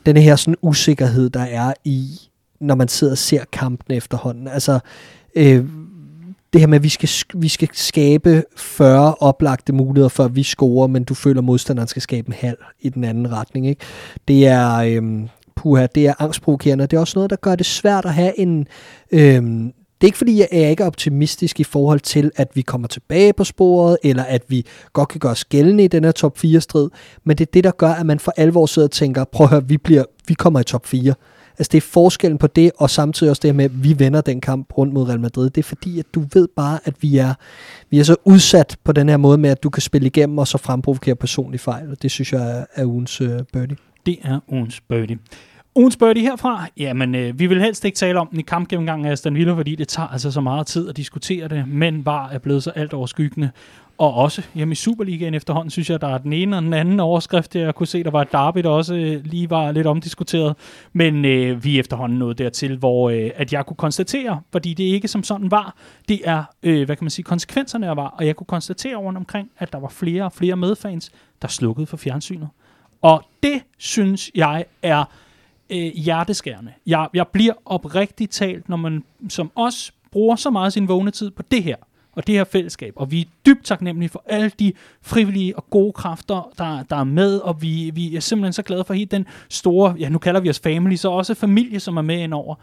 den her sådan usikkerhed, der er i, når man sidder og ser kampen efterhånden. Altså, øh, det her med, at vi skal, vi skal skabe 40 oplagte muligheder, før vi scorer, men du føler, at modstanderen skal skabe en halv i den anden retning. Ikke? Det er... Øhm, puha, det er angstprovokerende, det er også noget, der gør det svært at have en... Øhm, det er ikke fordi, jeg er ikke optimistisk i forhold til, at vi kommer tilbage på sporet, eller at vi godt kan gøre os gældende i den her top 4-strid, men det er det, der gør, at man for alvor sidder og tænker, prøv at høre, vi, bliver, vi kommer i top 4. Altså det er forskellen på det, og samtidig også det her med, at vi vender den kamp rundt mod Real Madrid. Det er fordi, at du ved bare, at vi er, vi er så udsat på den her måde med, at du kan spille igennem og så fremprovokere personlige fejl. Og det synes jeg er, er ugens uh, birdie. Det er ugens birdie. Ugens birdie herfra, jamen øh, vi vil helst ikke tale om den i kampgennemgangen af Aston Villa, fordi det tager altså så meget tid at diskutere det, men var er blevet så alt overskyggende. Og også hjemme i Superligaen efterhånden, synes jeg, der er den ene og den anden overskrift. Jeg kunne se, der var et derby, der også øh, lige var lidt omdiskuteret. Men øh, vi er efterhånden nået dertil, hvor øh, at jeg kunne konstatere, fordi det ikke som sådan var, det er, øh, hvad kan man sige, konsekvenserne af var. Og jeg kunne konstatere rundt omkring, at der var flere og flere medfans, der slukkede for fjernsynet. Og det synes jeg er øh, hjerteskærende. Jeg, jeg bliver oprigtigt talt, når man som os bruger så meget af sin vågne tid på det her, og det her fællesskab. Og vi er dybt taknemmelige for alle de frivillige og gode kræfter, der, der er med, og vi, vi er simpelthen så glade for hele den store, ja nu kalder vi os family, så også familie, som er med indover.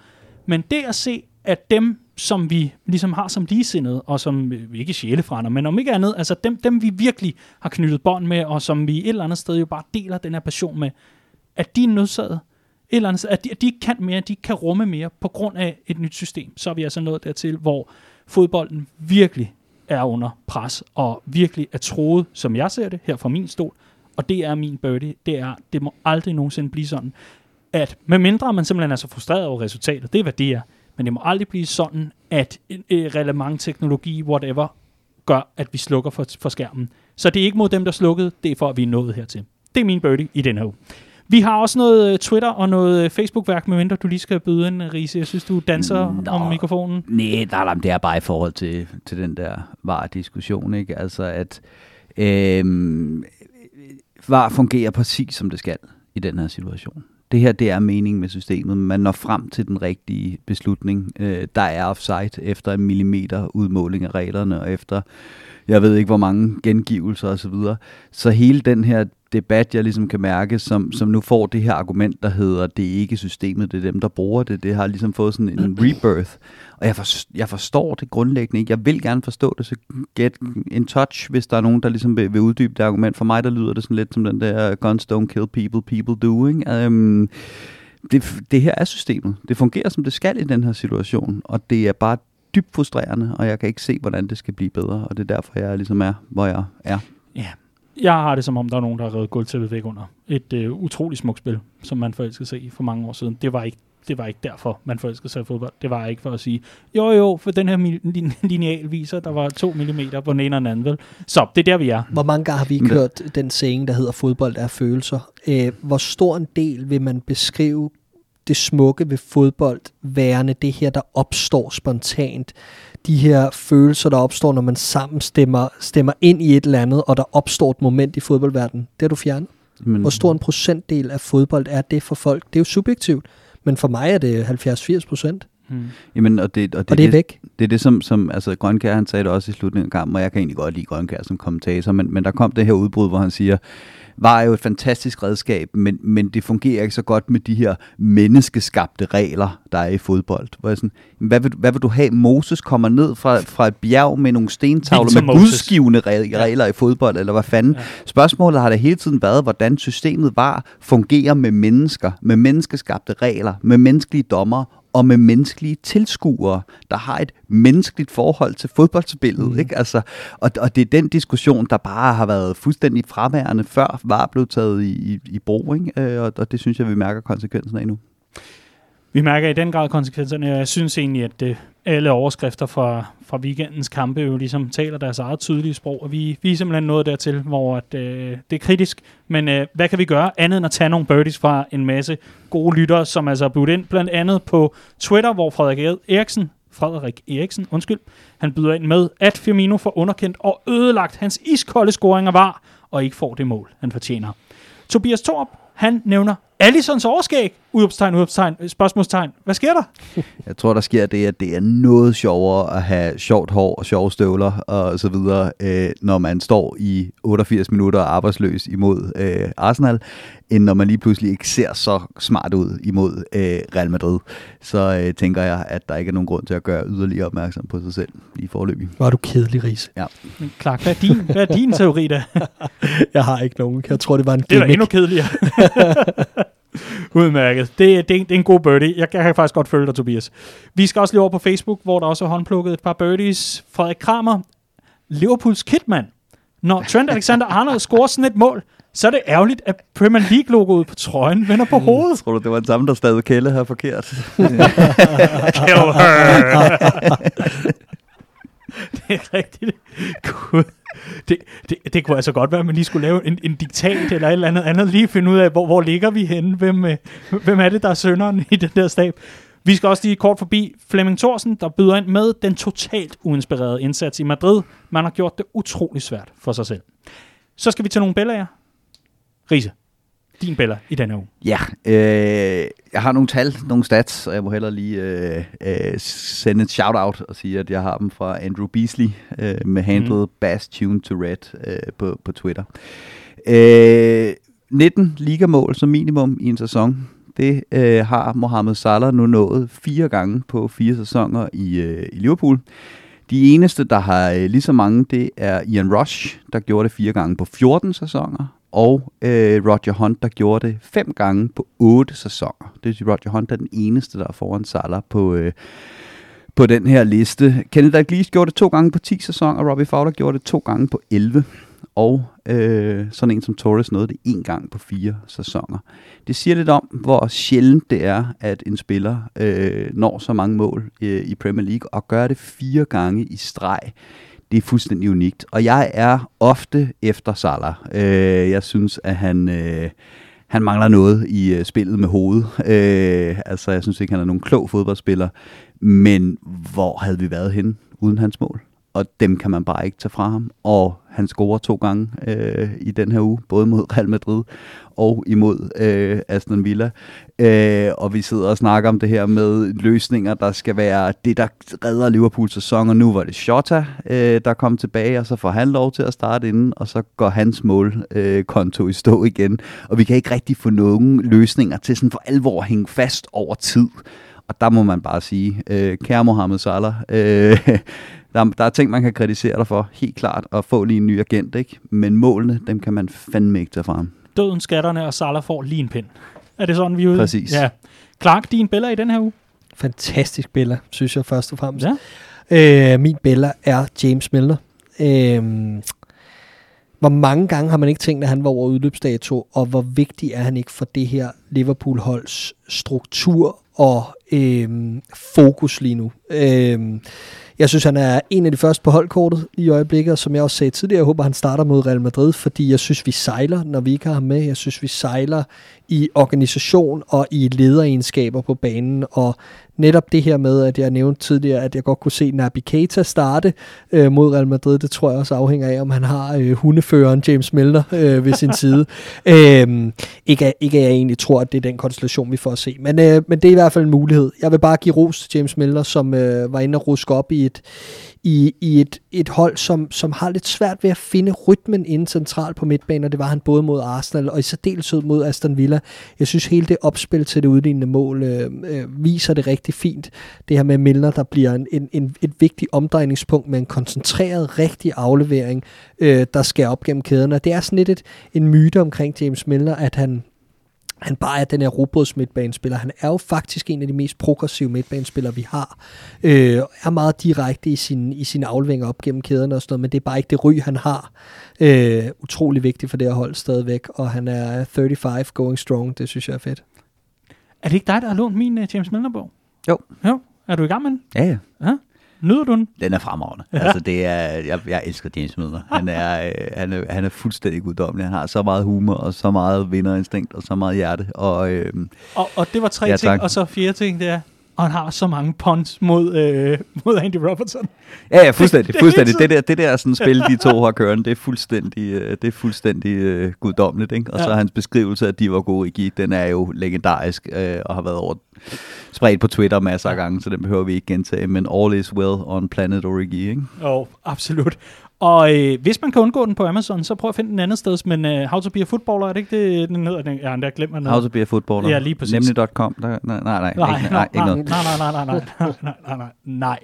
Men det at se, at dem, som vi ligesom har som ligesindede, og som øh, vi ikke sjælefrænder, men om ikke andet, altså dem, dem vi virkelig har knyttet bånd med, og som vi et eller andet sted jo bare deler den her passion med, at de er nødsaget, et eller andet, at de, at de ikke kan mere, de kan rumme mere på grund af et nyt system. Så er vi altså nået dertil, hvor fodbolden virkelig er under pres, og virkelig er troet, som jeg ser det, her fra min stol, og det er min birdie, det er, det må aldrig nogensinde blive sådan, at medmindre man simpelthen er så frustreret over resultatet, det er hvad det er, men det må aldrig blive sådan, at en relevant teknologi, whatever, gør, at vi slukker for, for skærmen. Så det er ikke mod dem, der slukkede, det er for, at vi er nået hertil. Det er min birdie i den her uge. Vi har også noget øh, Twitter og noget øh, Facebook-værk, medmindre du lige skal byde ind, Riese. Jeg synes, du danser Nå. om mikrofonen. Nej, nej, nej, det er bare i forhold til, til den der var-diskussion, ikke? Altså, at øhm, var fungerer præcis som det skal i den her situation. Det her, det er meningen med systemet. Man når frem til den rigtige beslutning. Øh, der er offside efter en millimeter udmåling af reglerne, og efter, jeg ved ikke, hvor mange gengivelser osv. Så, videre. så hele den her debat, jeg ligesom kan mærke, som, som nu får det her argument, der hedder, det er ikke systemet, det er dem, der bruger det. Det har ligesom fået sådan en rebirth. Og jeg, for, jeg forstår det grundlæggende ikke. Jeg vil gerne forstå det, så get in touch, hvis der er nogen, der ligesom vil, vil uddybe det argument. For mig, der lyder det sådan lidt som den der guns don't kill people, people do, ikke? Um, det, det her er systemet. Det fungerer, som det skal i den her situation, og det er bare dybt frustrerende, og jeg kan ikke se, hvordan det skal blive bedre, og det er derfor, jeg ligesom er, hvor jeg er. Ja. Jeg har det som om, der er nogen, der har reddet gulvtæppet væk under. Et øh, utroligt smukt spil, som man forelskede sig i for mange år siden. Det var ikke det var ikke derfor, man forelskede sig i fodbold. Det var ikke for at sige, jo jo, for den her lineal viser, der var to millimeter på den ene og den anden. Vel? Så det er der, vi er. Hvor mange gange har vi ikke hørt den saying, der hedder fodbold er følelser? Øh, hvor stor en del vil man beskrive det smukke ved fodbold værende det her, der opstår spontant? De her følelser, der opstår, når man sammen stemmer, stemmer ind i et eller andet, og der opstår et moment i fodboldverdenen. Det har du fjernet. Men, Hvor stor en procentdel af fodbold er det for folk? Det er jo subjektivt, men for mig er det 70-80 procent, Hmm. Jamen, og det, og det, og det er væk. Det er det, som, som altså, Grønkær, han sagde det også i slutningen af kampen, og jeg kan egentlig godt lide Grønkær som kommentator, men, men der kom det her udbrud, hvor han siger, var jo et fantastisk redskab, men, men det fungerer ikke så godt med de her menneskeskabte regler, der er i fodbold. Hvor jeg sådan, hvad, vil, hvad vil du have? Moses kommer ned fra, fra et bjerg med nogle stentavler med re- regler i fodbold, eller hvad fanden? Ja. Spørgsmålet har da hele tiden været, hvordan systemet var fungerer med mennesker, med menneskeskabte regler, med menneskelige dommer og med menneskelige tilskuere, der har et menneskeligt forhold til fodboldspillet. Mm. Ikke? Altså, og, og det er den diskussion, der bare har været fuldstændig fraværende, før var blevet taget i, i, i brug. Ikke? Øh, og, og det synes jeg, vi mærker konsekvensen af nu. Vi mærker i den grad konsekvenserne. Jeg synes egentlig, at det, alle overskrifter fra, fra weekendens kampe jo ligesom taler deres eget tydelige sprog, og vi, vi er simpelthen nået dertil, hvor at, øh, det er kritisk. Men øh, hvad kan vi gøre andet end at tage nogle birdies fra en masse gode lyttere, som altså er budt ind, blandt andet på Twitter, hvor Frederik Eriksen, Frederik Eriksen, undskyld, han byder ind med, at Firmino får underkendt og ødelagt hans iskolde scoringer var, og ikke får det mål, han fortjener. Tobias Torp, han nævner Allisons overskæg, udopstegn, udopstegn, spørgsmålstegn. Hvad sker der? Jeg tror, der sker det, at det er noget sjovere at have sjovt hår og sjove støvler og så videre, øh, når man står i 88 minutter arbejdsløs imod øh, Arsenal, end når man lige pludselig ikke ser så smart ud imod øh, Real Madrid. Så øh, tænker jeg, at der ikke er nogen grund til at gøre yderligere opmærksom på sig selv i forløbig. Er du kedelig, Riese. Men Clark, hvad er din, hvad er din teori der? Jeg har ikke nogen. Jeg tror, det var en Det er da gimmick. endnu kedeligere. Udmærket. Det, det, er, det er en god birdie. Jeg, jeg kan faktisk godt følge dig, Tobias. Vi skal også lige over på Facebook, hvor der også er håndplukket et par birdies. Frederik Kramer, Liverpools kitman. Når Trent Alexander-Arnold scorer sådan et mål, så er det ærgerligt, at Premier League-logoet på trøjen vender på hovedet. Tror du, det var den samme, der stadig kælde her forkert? Kill her. det er rigtigt. Gud. Det, det, det kunne altså godt være, at man lige skulle lave en, en diktat eller et eller andet andet, lige finde ud af, hvor, hvor ligger vi henne? Hvem, øh, hvem er det, der er sønderen i den der stab? Vi skal også lige kort forbi Flemming Thorsen, der byder ind med den totalt uinspirerede indsats i Madrid. Man har gjort det utrolig svært for sig selv. Så skal vi til nogle billeder. Riese din Bella i denne uge. Ja, øh, jeg har nogle tal, nogle stats, og jeg må hellere lige øh, øh, sende et shout-out og sige, at jeg har dem fra Andrew Beasley øh, med handlet mm. Bass Tune to Red øh, på, på Twitter. Øh, 19 ligamål som minimum i en sæson. Det øh, har Mohamed Salah nu nået fire gange på fire sæsoner i, øh, i Liverpool. De eneste, der har øh, lige så mange, det er Ian Rush, der gjorde det fire gange på 14 sæsoner, og øh, Roger Hunt, der gjorde det fem gange på otte sæsoner. Det vil sige, Roger Hunt er den eneste, der er foran Salah på, øh, på den her liste. Kenneth Dalglish gjorde det to gange på 10 sæsoner, og Robbie Fowler gjorde det to gange på 11 og øh, sådan en som Torres nåede det en gang på fire sæsoner. Det siger lidt om, hvor sjældent det er, at en spiller øh, når så mange mål øh, i Premier League, og gør det fire gange i streg. Det er fuldstændig unikt. Og jeg er ofte efter Salah. Øh, jeg synes, at han... Øh, han mangler noget i øh, spillet med hovedet. Øh, altså, jeg synes ikke, han er nogen klog fodboldspiller. Men hvor havde vi været henne uden hans mål? Og dem kan man bare ikke tage fra ham. Og han scorer to gange øh, i den her uge, både mod Real Madrid og imod øh, Aston Villa. Øh, og vi sidder og snakker om det her med løsninger, der skal være det, der redder Liverpools sæson, og nu var det Shota, øh, der kom tilbage, og så får han lov til at starte inden, og så går hans målkonto øh, i stå igen. Og vi kan ikke rigtig få nogen løsninger til sådan for alvor at hænge fast over tid. Og der må man bare sige, øh, kære Mohamed Salah, øh, der, der er ting, man kan kritisere dig for, helt klart, og få lige en ny agent, ikke? Men målene, dem kan man fandme ikke tage fra ham. Døden, skatterne og Salah får lige en pind. Er det sådan, vi er ude? Præcis. Ja. Clark, din Bella i den her uge? Fantastisk Bella, synes jeg først og fremmest. Ja. Øh, min Bella er James Milner. Øh, hvor mange gange har man ikke tænkt, at han var over udløbsdato, og hvor vigtig er han ikke for det her Liverpool-holds struktur og øh, fokus lige nu. Øh, jeg synes, han er en af de første på holdkortet i øjeblikket, og som jeg også sagde tidligere, jeg håber, han starter mod Real Madrid, fordi jeg synes, vi sejler, når vi ikke har ham med. Jeg synes, vi sejler i organisation og i lederegenskaber på banen, og netop det her med, at jeg nævnte tidligere, at jeg godt kunne se Naby Keita starte øh, mod Real Madrid, det tror jeg også afhænger af, om han har øh, hundeføreren James Milner øh, ved sin side. Øhm, ikke, ikke at jeg egentlig tror, at det er den konstellation, vi får at se, men, øh, men det er i hvert fald en mulighed. Jeg vil bare give ros til James Milner, som øh, var inde og ruske op i et, i, i et, et hold, som, som har lidt svært ved at finde rytmen inden centralt på midtbanen, og det var han både mod Arsenal og i særdeleshed mod Aston Villa. Jeg synes hele det opspil til det udlignende mål øh, øh, viser det rigtig fint. Det her med Milner, der bliver en, en, en, et vigtigt omdrejningspunkt med en koncentreret, rigtig aflevering, øh, der skal op gennem kæderne. Det er sådan lidt et, en myte omkring James Milner, at han han bare er den her robots midtbanespiller. Han er jo faktisk en af de mest progressive midtbanespillere, vi har. Øh, er meget direkte i sin, i sin afleveringer op gennem kæderne og sådan noget, men det er bare ikke det ry, han har. Øh, utrolig vigtigt for det her hold stadigvæk, og han er 35 going strong. Det synes jeg er fedt. Er det ikke dig, der har lånt min uh, James Milner-bog? Jo. Jo. Er du i gang med den? Ja, ja. ja. Nyder du den? Den er fremragende. Ja. Altså, det er, jeg, jeg elsker James Milner. Han er, øh, han, er, han er fuldstændig guddommelig. Han har så meget humor, og så meget vinderinstinkt, og så meget hjerte. Og, øh, og, og det var tre ja, ting, og så fire ting, det er, og han har så mange punts mod, øh, mod Andy Robertson. Ja, ja, fuldstændig. fuldstændig. Det, der, det der sådan spil, de to har kørende, det er fuldstændig, øh, det er fuldstændig øh, guddommeligt. Ikke? Og ja. så hans beskrivelse af, at de var gode i den er jo legendarisk, øh, og har været over spredt på Twitter masser af gange, så den behøver vi ikke gentage. Men all is well on planet Origi, ikke? Jo, oh, absolut. Og øh, hvis man kan undgå den på Amazon, så prøv at finde den andet sted. Men uh, How to be a footballer, er det ikke det, den hedder? Den, ja, der glemmer noget. How to be a footballer. Ja, lige præcis. Nemlig.com. Nej, nej, nej, nej, nej, nej, nej, nej, nej, nej, nej, nej, nej, nej, nej, nej.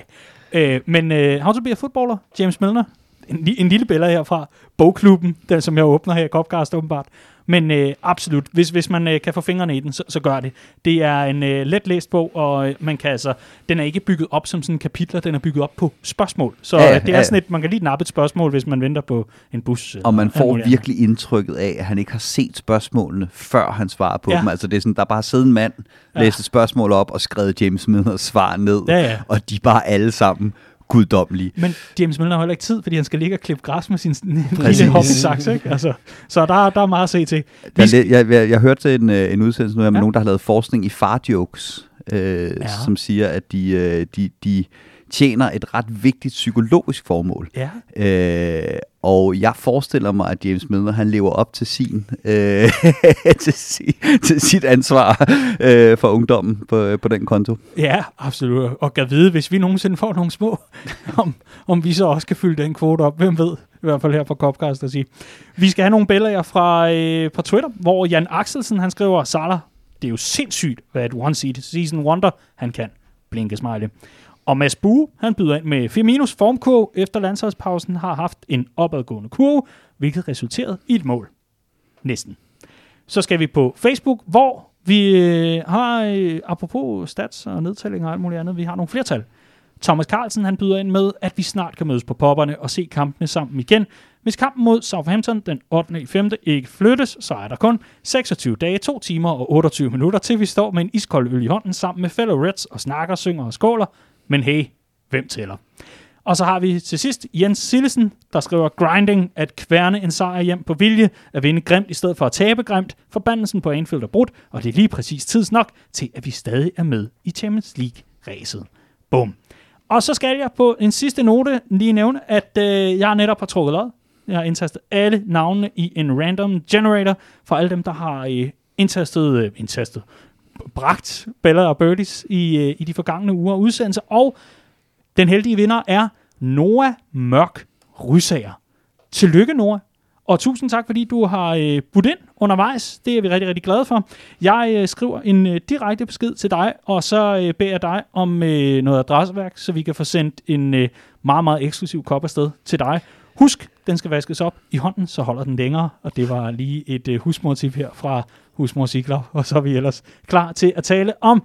Øh, men uh, How to be a footballer, James Milner, en, en lille billede herfra, bogklubben, den som jeg åbner her i Copcast åbenbart. Men øh, absolut, hvis, hvis man øh, kan få fingrene i den, så, så gør det. Det er en øh, let læst bog, og øh, man kan altså, den er ikke bygget op som sådan kapitler, den er bygget op på spørgsmål. Så ja, øh, det er ja. sådan et, man kan lige nappe et spørgsmål, hvis man venter på en bus. Og man får virkelig indtrykket af, at han ikke har set spørgsmålene, før han svarer på ja. dem. Altså det er sådan, der bare siddet en mand, ja. læst et spørgsmål op og skrevet James Smithers svar ned, ja, ja. og de bare alle sammen guddommelige. Men James Milner har heller ikke tid, fordi han skal ligge og klippe græs med sin lille hobbysaks, ikke? Altså, så der, der er meget at se til. Jeg, jeg, jeg, jeg hørte en, øh, en udsendelse nu med ja. nogen, der har lavet forskning i farjokes, øh, ja. som siger, at de, øh, de, de tjener et ret vigtigt psykologisk formål. Ja. Øh, og jeg forestiller mig, at James Milner han lever op til sin øh, til, si, til sit ansvar øh, for ungdommen på, på den konto. Ja, absolut. Og kan vide, hvis vi nogensinde får nogle små, om, om vi så også kan fylde den kvote op. Hvem ved? I hvert fald her på Copcast at sige. Vi skal have nogle billeder fra øh, på Twitter, hvor Jan Axelsen han skriver, Salah, det er jo sindssygt, hvad et one seed season wonder han kan. Blinke smiley. Og Mads Bue, han byder ind med Firminos formkurve efter landsholdspausen har haft en opadgående kurve, hvilket resulterede i et mål. Næsten. Så skal vi på Facebook, hvor vi øh, har, øh, apropos stats og nedtællinger og alt muligt andet, vi har nogle flertal. Thomas Carlsen han byder ind med, at vi snart kan mødes på popperne og se kampene sammen igen. Hvis kampen mod Southampton den 8. i 5. ikke flyttes, så er der kun 26 dage, 2 timer og 28 minutter, til vi står med en iskold øl i hånden sammen med fellow Reds og snakker, synger og skåler. Men hey, hvem tæller? Og så har vi til sidst Jens Sillesen, der skriver grinding, at kværne en sejr hjem på vilje, at vinde grimt i stedet for at tabe grimt, forbandelsen på Anfield er brudt, og det er lige præcis tids nok til, at vi stadig er med i Champions League-ræset. Bum. Og så skal jeg på en sidste note lige nævne, at øh, jeg netop har trukket lod. Jeg har indtastet alle navnene i en random generator for alle dem, der har øh, indtastet, øh, indtastet, bragt Bella og Birdies i, øh, i de forgangne uger udsendelse. Og den heldige vinder er Noah Mørk Rysager. Tillykke, Noah. Og tusind tak, fordi du har øh, budt ind undervejs. Det er vi rigtig, rigtig glade for. Jeg øh, skriver en øh, direkte besked til dig, og så øh, beder jeg dig om øh, noget adresseværk, så vi kan få sendt en øh, meget, meget eksklusiv kop afsted til dig. Husk, den skal vaskes op i hånden, så holder den længere. Og det var lige et øh, husmortip her fra Husmor Sigler. Og så er vi ellers klar til at tale om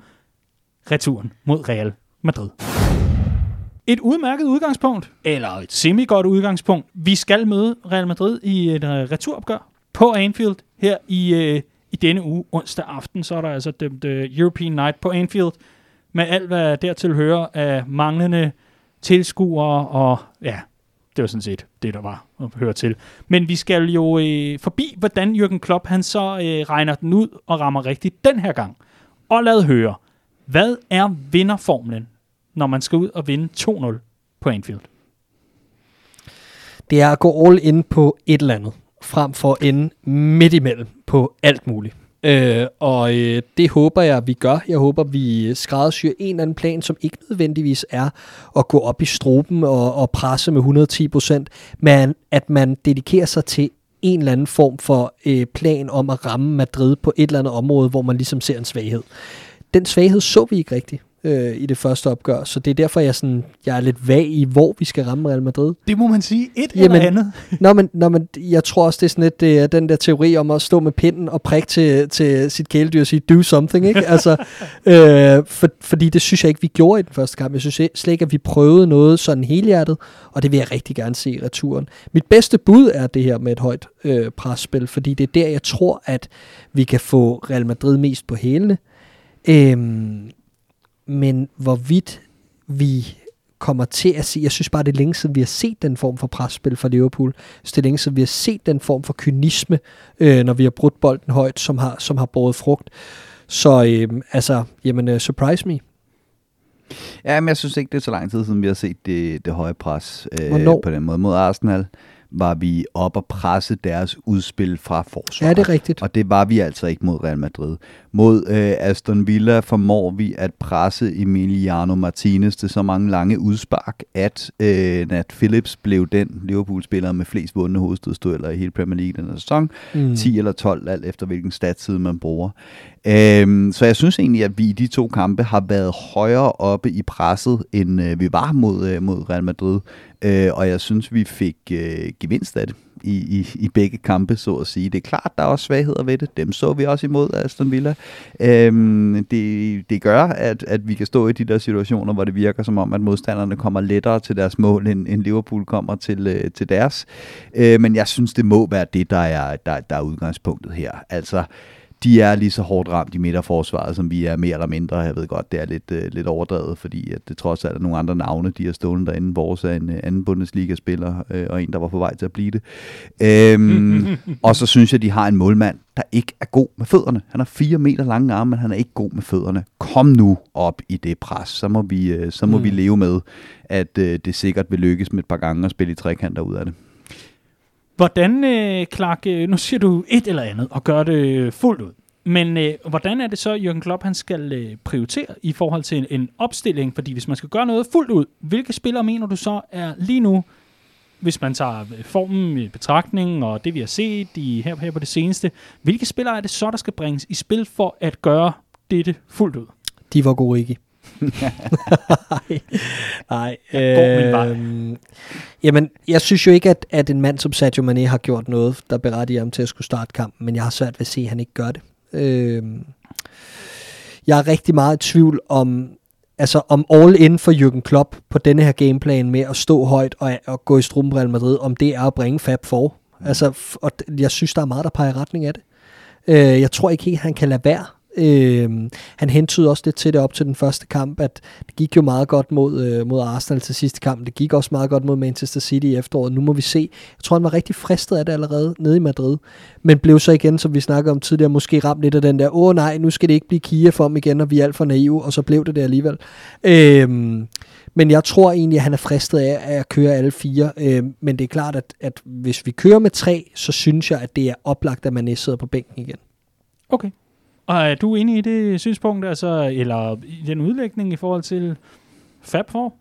returen mod Real Madrid. Et udmærket udgangspunkt, eller et semi-godt udgangspunkt. Vi skal møde Real Madrid i et uh, returopgør på Anfield her i, uh, i denne uge, onsdag aften. Så er der altså dømt uh, European Night på Anfield, med alt hvad dertil hører af manglende tilskuere, og ja, det var sådan set det, der var at høre til. Men vi skal jo øh, forbi, hvordan Jürgen Klopp han så øh, regner den ud og rammer rigtigt den her gang. Og lad høre, hvad er vinderformlen når man skal ud og vinde 2-0 på Anfield? Det er at gå all in på et eller andet, frem for at ende midt imellem på alt muligt. Øh, og øh, det håber jeg, vi gør. Jeg håber, vi øh, skræddersyr en eller anden plan, som ikke nødvendigvis er at gå op i struben og, og presse med 110 procent, men at man dedikerer sig til en eller anden form for øh, plan om at ramme Madrid på et eller andet område, hvor man ligesom ser en svaghed. Den svaghed så vi ikke rigtigt øh, i det første opgør, så det er derfor, jeg, sådan, jeg er lidt vag i, hvor vi skal ramme Real Madrid. Det må man sige, et Jamen, eller andet. nå, men, nå, men jeg tror også, det er sådan lidt det er den der teori om at stå med pinden og prikke til, til sit kæledyr og sige, do something, ikke? altså, øh, for, fordi det synes jeg ikke, vi gjorde i den første kamp. Jeg synes slet ikke, at vi prøvede noget sådan helhjertet, og det vil jeg rigtig gerne se i returen. Mit bedste bud er det her med et højt øh, presspil, fordi det er der, jeg tror, at vi kan få Real Madrid mest på hælene. Øhm, men hvorvidt vi kommer til at se, jeg synes bare, det er længe siden, vi har set den form for presspil fra Liverpool. Så det er længe siden, vi har set den form for kynisme, øh, når vi har brudt bolden højt, som har, som har båret frugt. Så øh, altså, jamen, uh, surprise me. Ja, men jeg synes ikke, det er så lang tid siden, vi har set det, det høje pres øh, på den måde mod Arsenal var vi op og presse deres udspil fra forsvaret. Ja, det er rigtigt. Og det var vi altså ikke mod Real Madrid. Mod øh, Aston Villa formår vi at presse Emiliano Martinez til så mange lange udspark, at øh, Nat Phillips blev den Liverpool-spiller med flest vundne hovedstødstueller i hele Premier League den sæson. Mm. 10 eller 12, alt efter hvilken statsside man bruger. Øhm, så jeg synes egentlig, at vi i de to kampe har været højere oppe i presset, end øh, vi var mod, øh, mod Real Madrid. Øh, og jeg synes, vi fik øh, gevinst af det i, i, i begge kampe, så at sige. Det er klart, der er også svagheder ved det. Dem så vi også imod Aston Villa. Øhm, det, det gør, at, at vi kan stå i de der situationer, hvor det virker som om, at modstanderne kommer lettere til deres mål, end, end Liverpool kommer til, øh, til deres. Øh, men jeg synes, det må være det, der er, der, der er udgangspunktet her. Altså, de er lige så hårdt ramt i midterforsvaret, som vi er mere eller mindre. Jeg ved godt, det er lidt, uh, lidt overdrevet, fordi at det trods alt er nogle andre navne, de har stående derinde. Vores er en uh, anden Bundesliga-spiller, uh, og en, der var på vej til at blive det. Um, og så synes jeg, de har en målmand, der ikke er god med fødderne. Han har fire meter lange arme, men han er ikke god med fødderne. Kom nu op i det pres, så må vi, uh, så må mm. vi leve med, at uh, det sikkert vil lykkes med et par gange at spille i trekanter ud af det. Hvordan, øh, Clark, øh, nu siger du et eller andet og gør det fuldt ud. Men øh, hvordan er det så, Jürgen Klopp han skal øh, prioritere i forhold til en, en opstilling? Fordi hvis man skal gøre noget fuldt ud, hvilke spillere mener du så er lige nu, hvis man tager øh, formen i betragtning og det vi har set i, her, her på det seneste, hvilke spillere er det så, der skal bringes i spil for at gøre dette fuldt ud? De var gode ikke nej, nej. vej. Øh, jamen, jeg synes jo ikke, at, at en mand som Sadio Mane har gjort noget, der berettiger ham til at skulle starte kampen, men jeg har svært ved at se, at han ikke gør det. Øh, jeg er rigtig meget i tvivl om, altså om all in for Jürgen Klopp på denne her gameplan med at stå højt og, og gå i struben Real Madrid, om det er at bringe Fab for. Altså, f- og jeg synes, der er meget, der peger i retning af det. Øh, jeg tror ikke helt, han kan lade være. Øh, han hentyder også lidt til det op til den første kamp, at det gik jo meget godt mod, øh, mod Arsenal til sidste kamp. Det gik også meget godt mod Manchester City i efteråret. Nu må vi se. Jeg tror, han var rigtig fristet af det allerede nede i Madrid. Men blev så igen, som vi snakkede om tidligere, måske ramt lidt af den der, åh nej, nu skal det ikke blive Kia for ham igen, og vi er alt for naive, og så blev det det alligevel. Øh, men jeg tror egentlig, at han er fristet af at køre alle fire. Øh, men det er klart, at, at hvis vi kører med tre, så synes jeg, at det er oplagt, at man sidder på bænken igen. Okay. Og er du enig i det synspunkt, altså, eller i den udlægning i forhold til Fab for?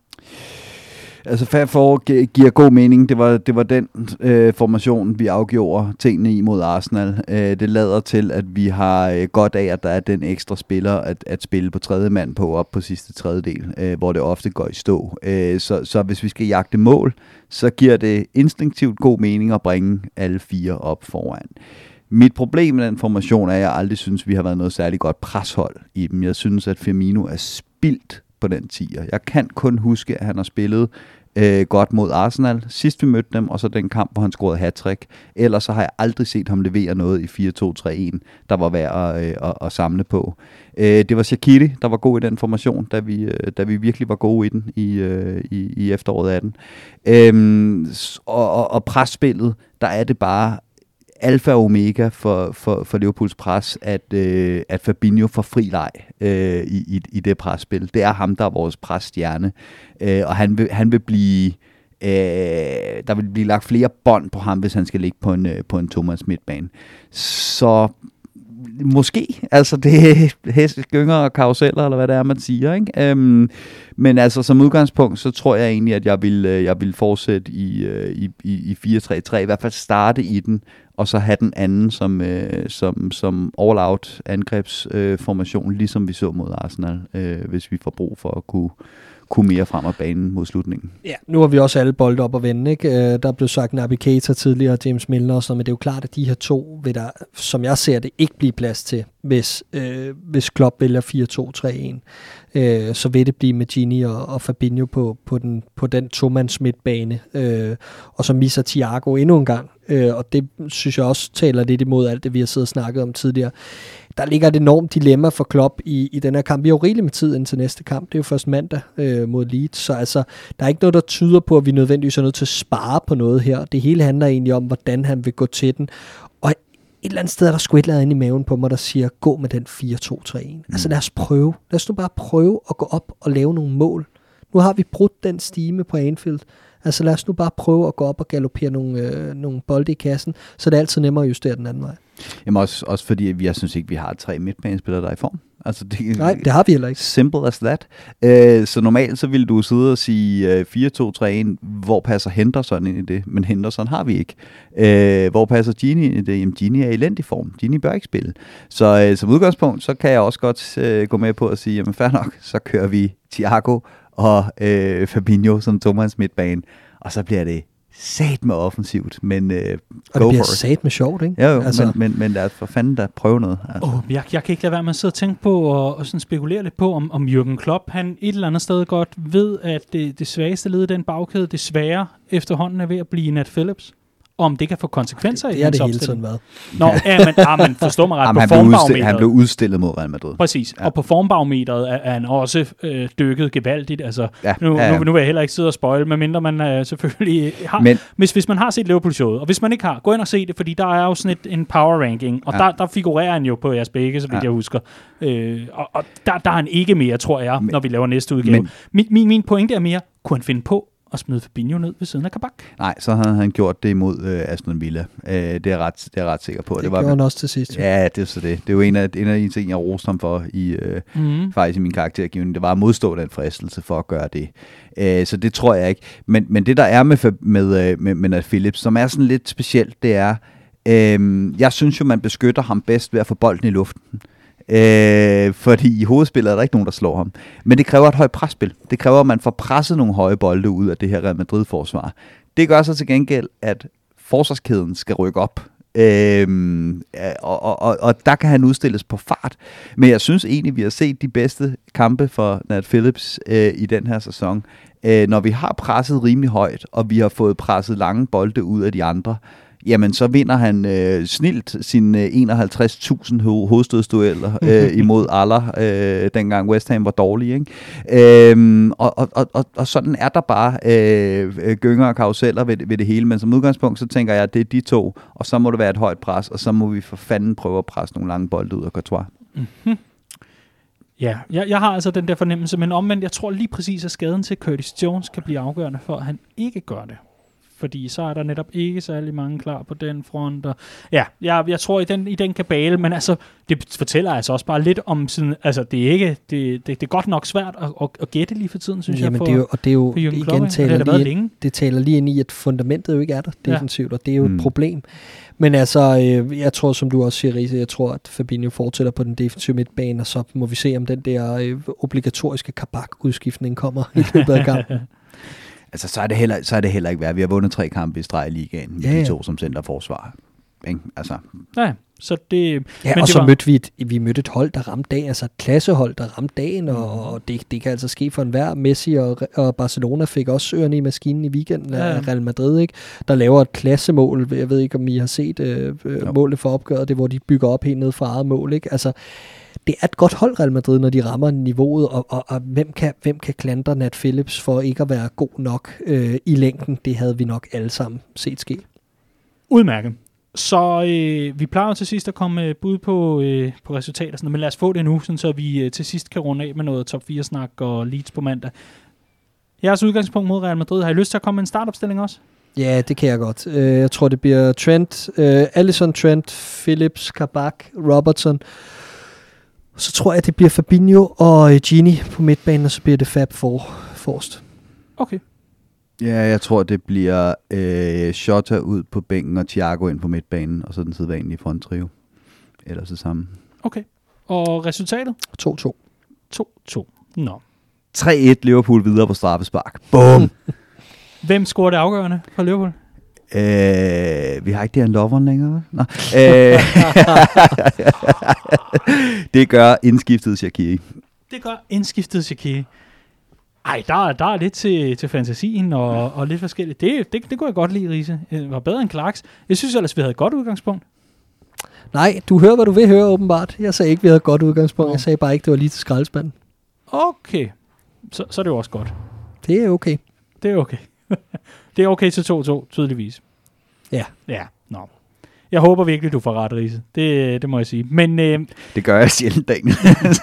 Altså Fab Four gi- giver god mening. Det var, det var den øh, formation, vi afgjorde tingene i mod Arsenal. Øh, det lader til, at vi har øh, godt af, at der er den ekstra spiller at, at spille på tredje mand på op på sidste tredjedel, øh, hvor det ofte går i stå. Øh, så, så hvis vi skal jagte mål, så giver det instinktivt god mening at bringe alle fire op foran. Mit problem med den formation er, at jeg aldrig synes, vi har været noget særligt godt preshold i dem. Jeg synes, at Firmino er spildt på den tier. Jeg kan kun huske, at han har spillet øh, godt mod Arsenal, sidst vi mødte dem, og så den kamp, hvor han scorede hat-trick. Ellers så har jeg aldrig set ham levere noget i 4-2-3-1, der var værd at, øh, at, at samle på. Øh, det var Shaqiri, der var god i den formation, da vi, øh, da vi virkelig var gode i den i, øh, i, i efteråret 18. Øhm, og, og, og presspillet, der er det bare alfa og omega for, for, for Liverpools pres, at, øh, at Fabinho får fri leg øh, i, i, i det presspil. Det er ham, der er vores presstjerne, øh, og han vil, han vil blive... Øh, der vil blive lagt flere bånd på ham, hvis han skal ligge på en, øh, på en Thomas midtbane. Så måske, altså det er heste, gynger og karuseller, eller hvad det er, man siger. Ikke? Øhm, men altså som udgangspunkt, så tror jeg egentlig, at jeg vil, øh, jeg vil fortsætte i, øh, i, i, i 4-3-3, i hvert fald starte i den, og så have den anden som, øh, som, som all-out angrebsformation, øh, ligesom vi så mod Arsenal, øh, hvis vi får brug for at kunne, kunne mere frem af banen mod slutningen. Ja, nu har vi også alle bolde op og vende, ikke? Øh, der blev sagt Naby Keita tidligere, James Milner og sådan men det er jo klart, at de her to vil der, som jeg ser det, ikke blive plads til, hvis, øh, hvis Klopp vælger 4-2-3-1. Øh, så vil det blive med Gini og, og Fabinho på, på, den, på den to-mands midtbane, øh, og så misser Thiago endnu en gang, øh, og det synes jeg også taler lidt imod alt det, vi har siddet og snakket om tidligere. Der ligger et enormt dilemma for Klopp i, i den her kamp. Vi har jo rigeligt med tid indtil næste kamp. Det er jo først mandag øh, mod Leeds, så altså, der er ikke noget, der tyder på, at vi nødvendigvis er nødt til at spare på noget her. Det hele handler egentlig om, hvordan han vil gå til den. Og et eller andet sted er der sgu et eller andet inde i maven på mig, der siger, gå med den 4-2-3-1. Mm. Altså lad os prøve. Lad os nu bare prøve at gå op og lave nogle mål. Nu har vi brudt den stime på Anfield. Altså lad os nu bare prøve at gå op og galopere nogle, øh, nogle bolde i kassen, så det er altid nemmere at justere den anden vej. Jamen også, også fordi, vi, jeg synes ikke, vi har tre midtbanespillere, der er i form. Altså, det, Nej, det har vi heller ikke. Simple as that. Uh, så normalt så ville du sidde og sige uh, 4-2-3-1, hvor passer Henderson ind i det? Men Henderson har vi ikke. Uh, hvor passer Gini ind i det? Jamen Gini er i elendig form. Gini bør ikke spille. Så uh, som udgangspunkt, så kan jeg også godt uh, gå med på at sige, jamen fair nok, så kører vi Thiago og uh, Fabinho som Thomas midtbane. Og så bliver det sat med offensivt, men uh, Og go det bliver sat med sjovt, ikke? Ja, jo, altså, altså. men, men, men lad os for fanden da prøve noget. Altså. Oh, jeg, jeg kan ikke lade være med at sidde og tænke på og, og sådan spekulere lidt på, om, om Jürgen Klopp, han et eller andet sted godt ved, at det, det svageste led i den bagkæde, desværre efterhånden er ved at blive Nat Phillips. Og om det kan få konsekvenser i det er hans det hele opstilling. tiden været. Nå, ja, men, ja, men forstå mig ret, Jamen, på han, blev udstillet, han blev udstillet mod Real Madrid. Præcis, ja. Og på formbarometeret er, er han også øh, dykket gevaldigt. Altså, Ja, nu, ja, ja. nu, nu vil jeg heller ikke sidde og spoil, medmindre man øh, selvfølgelig har... Men Hvis, hvis man har set Liverpool-showet, og hvis man ikke har, gå ind og se det, fordi der er jo sådan et, en power ranking, og ja. Der, der figurerer han jo på jeres begge, så vidt ja. Jeg husker. Øh, og og der, der er han ikke mere, tror jeg, men, når vi laver næste udgave. Men- min, min, min pointe er mere, kunne han finde på at smide Fabinho ned ved siden af Kabak. Nej, så havde han gjort det imod øh, Aston Villa. Øh, det, er ret, det er jeg ret sikker på. Det, det var, gjorde han også til sidst. Ja, det er så det. Det er jo en af, en af de ting, jeg roste ham for i, øh, Mm. faktisk i min karaktergivning. Det var at modstå den fristelse for at gøre det. Øh, så det tror jeg ikke. Men, men det, der er med, med, øh, med, med Nat Phillips, som er sådan lidt specielt, det er, øh, jeg synes jo, man beskytter ham bedst ved at få bolden i luften. Øh, fordi i hovedspillet er der ikke nogen, der slår ham. Men det kræver et højt presspil. Det kræver, at man får presset nogle høje bolde ud af det her Real Madrid-forsvar. Det gør så til gengæld, at forsvarskæden skal rykke op. Øhm, og, og, og, og der kan han udstilles på fart. Men jeg synes egentlig, vi har set de bedste kampe for Nat Phillips øh, i den her sæson. Øh, når vi har presset rimelig højt, og vi har fået presset lange bolde ud af de andre, jamen så vinder han øh, snilt sine øh, 51.000 ho- hovedstødsdueller øh, imod Aller, øh, dengang West Ham var dårlig. Ikke? Øhm, og, og, og, og, sådan er der bare øh, gynger og karuseller ved, det- ved det hele, men som udgangspunkt, så tænker jeg, at det er de to, og så må det være et højt pres, og så må vi for fanden prøve at presse nogle lange bolde ud af Courtois. Ja, jeg, jeg har altså den der fornemmelse, men omvendt, jeg tror lige præcis, at skaden til Curtis Jones kan blive afgørende for, at han ikke gør det. Fordi så er der netop ikke særlig mange klar på den front. Og ja, jeg, jeg tror i den, i den kabale, men altså, det fortæller altså også bare lidt om sådan, altså det er ikke, det, det, det er godt nok svært at, at, at gætte lige for tiden, synes Jamen, jeg. For, det er jo, og det er jo for Jürgen Klopp, igen taler det lige, ind, længe. det taler lige ind i, at fundamentet jo ikke er der Ja. defensivt, og det er jo Mm. et problem. Men altså, øh, jeg tror, som du også siger, Riese, jeg tror, at Fabinho fortsætter på den defensive midtbane, og så må vi se, om den der øh, obligatoriske kabak-udskiftning kommer i løbet af kampen. Altså, så er det heller, så er det heller ikke værd. Vi har vundet tre kampe i streg i ligaen, med Ja, de ja. to som centerforsvar. Ikke? Altså, Ja, så det... Ja, men og det så var- mødte vi et, vi mødte et hold, der ramte dagen, altså et klassehold, der ramte dagen, og, og det, det kan altså ske for enhver. Messi og, og Barcelona fik også ørerne i maskinen i weekenden Ja, ja. af Real Madrid, ikke? der laver et klassemål. Jeg ved ikke, om I har set øh, Jo. målet for opgøret, det hvor de bygger op helt ned fra eget mål. Ikke? Altså, det er et godt hold, Real Madrid, når de rammer niveauet, og, og, og hvem, kan, hvem kan klandre Nat Phillips for ikke at være god nok øh, i længden? Det havde vi nok alle sammen set ske. Udmærket. Så øh, vi plejer til sidst at komme med bud på, øh, på resultater, sådan, men lad os få det nu, sådan, så vi øh, til sidst kan runde af med noget top 4-snak og Leeds på mandag. Jeres udgangspunkt mod Real Madrid, har I lyst til at komme med en startopstilling også? Ja, det kan jeg godt. Øh, jeg tror, det bliver Trent, øh, Allison, Trent, Phillips, Kabak, Robertson. Så tror jeg, det bliver Fabinho og øh, Gini på midtbanen, og så bliver det Fab for, Forst. Okay. ja, jeg tror, det bliver øh, Shota ud på bænken og Thiago ind på midtbanen, og så den sædvanlige fronttrio. Ellers det samme. Okay. Og resultatet? 2-2. 2-2. Nå. 3-1 Liverpool videre på straffespark. Bum! Hvem scorer det afgørende for Liverpool? Øh, vi har ikke Dejan Lovren længere, vel? Nå. Øh, det gør indskiftet Shaqiri. Det gør indskiftet Shaqiri. Ej, der, er- der er lidt til, til fantasien og, og lidt forskelligt. Det, det, det kunne jeg godt lide, Riese. Det var bedre end Clarks. Jeg synes ellers, vi havde et godt udgangspunkt. Nej, du hører, hvad du vil høre, åbenbart. Jeg sagde ikke, vi havde et godt udgangspunkt. Jeg sagde bare ikke, det var lige til skraldespanden. Okay. Så, så er det jo også godt. Det er okay. Det er okay. det er okay til 2-2, tydeligvis. Ja. Ja, nå. Jeg håber virkelig, du får ret, Riese. Det, det må jeg sige. Men øh, Det gør jeg sjældent, Daniel.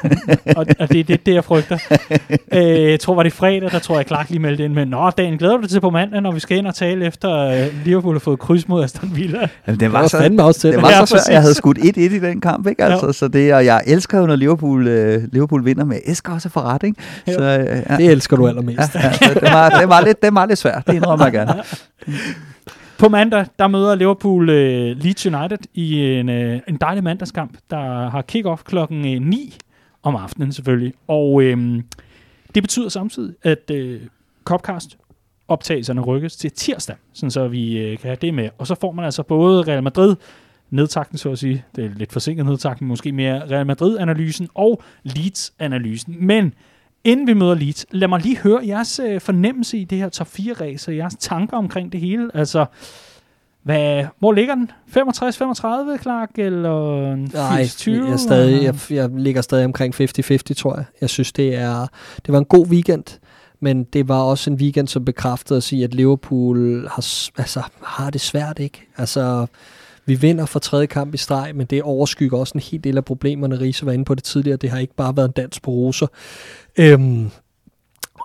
og, og det er det, det, jeg frygter. øh, jeg tror, var det fredag, der tror jeg, Clark lige meldte ind med, Nå, Dan, glæder du dig til på mandag, når vi skal ind og tale efter øh, Liverpool har fået kryds mod Aston Villa? Jamen, det Det var, var så, fandme også til. det var Ja, så svært. præcis. Jeg havde skudt 1-1 i den kamp, ikke? Altså, Ja. så det, og jeg elsker jo, når Liverpool, øh, Liverpool vinder med. Jeg elsker også få ret, ikke? Jo. Så, øh, ja. Det elsker du allermest. Ja, ja, det, var, det, var lidt, det var lidt svært, det indrømmer jeg gerne. På mandag, der møder Liverpool øh, Leeds United i en, øh, en dejlig mandagskamp, der har kick-off klokken øh, 9 om aftenen selvfølgelig. Og øh, det betyder samtidig, at øh, Copcast optagelserne rykkes til tirsdag, sådan så vi øh, kan have det med. Og så får man altså både Real Madrid, nedtakten så at sige, det er lidt forsinket nedtakten, måske mere Real Madrid-analysen og Leeds-analysen. Men inden vi møder Leeds, lad mig lige høre jeres øh, fornemmelse i det her top 4-race, og jeres tanker omkring det hele. Altså, hvad, hvor ligger den? 65-35, Clark, eller en Nej, 80-20? jeg, er stadig, jeg, jeg ligger stadig omkring 50-50, tror jeg. Jeg synes, det er det var en god weekend, men det var også en weekend, som bekræftede os i, at Liverpool har, altså, har det svært, ikke? Altså, vi vinder for tredje kamp i streg, men det overskygger også en hel del af problemerne. Riese var inde på det tidligere. Det har ikke bare været en dans på roser. Øhm,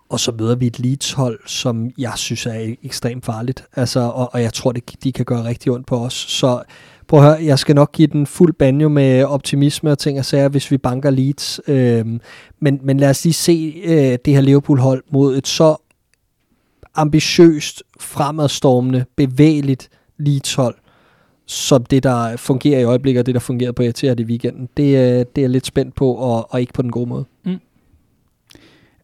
Og så møder vi et Leeds-hold, som jeg synes er ekstremt farligt. Altså, og, og jeg tror, det, de kan gøre rigtig ondt på os. Så prøv at høre, jeg skal nok give den fuld banjo med optimisme og ting og sager, hvis vi banker Leeds. Øhm, men, men lad os lige se øh, det her Liverpool-hold mod et så ambitiøst, fremadstormende, bevægeligt Leeds-hold, som det, der fungerer i øjeblikket, og det, der fungerede på Etihad i weekenden. Det, øh, det er jeg lidt spændt på, og, og ikke på den gode måde. Mm.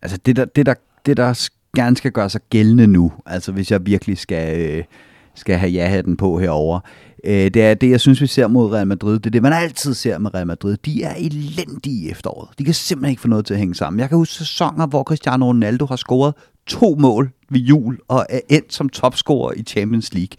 Altså det der, det, der, det, der gerne skal gøre sig gældende nu, altså hvis jeg virkelig skal, øh, skal have ja-hatten på herover, øh, det er det, jeg synes, vi ser mod Real Madrid. Det er det, man altid ser med Real Madrid. De er elendige i efteråret. De kan simpelthen ikke få noget til at hænge sammen. Jeg kan huske sæsoner, hvor Cristiano Ronaldo har scoret to mål ved jul og er endt som topscorer i Champions League.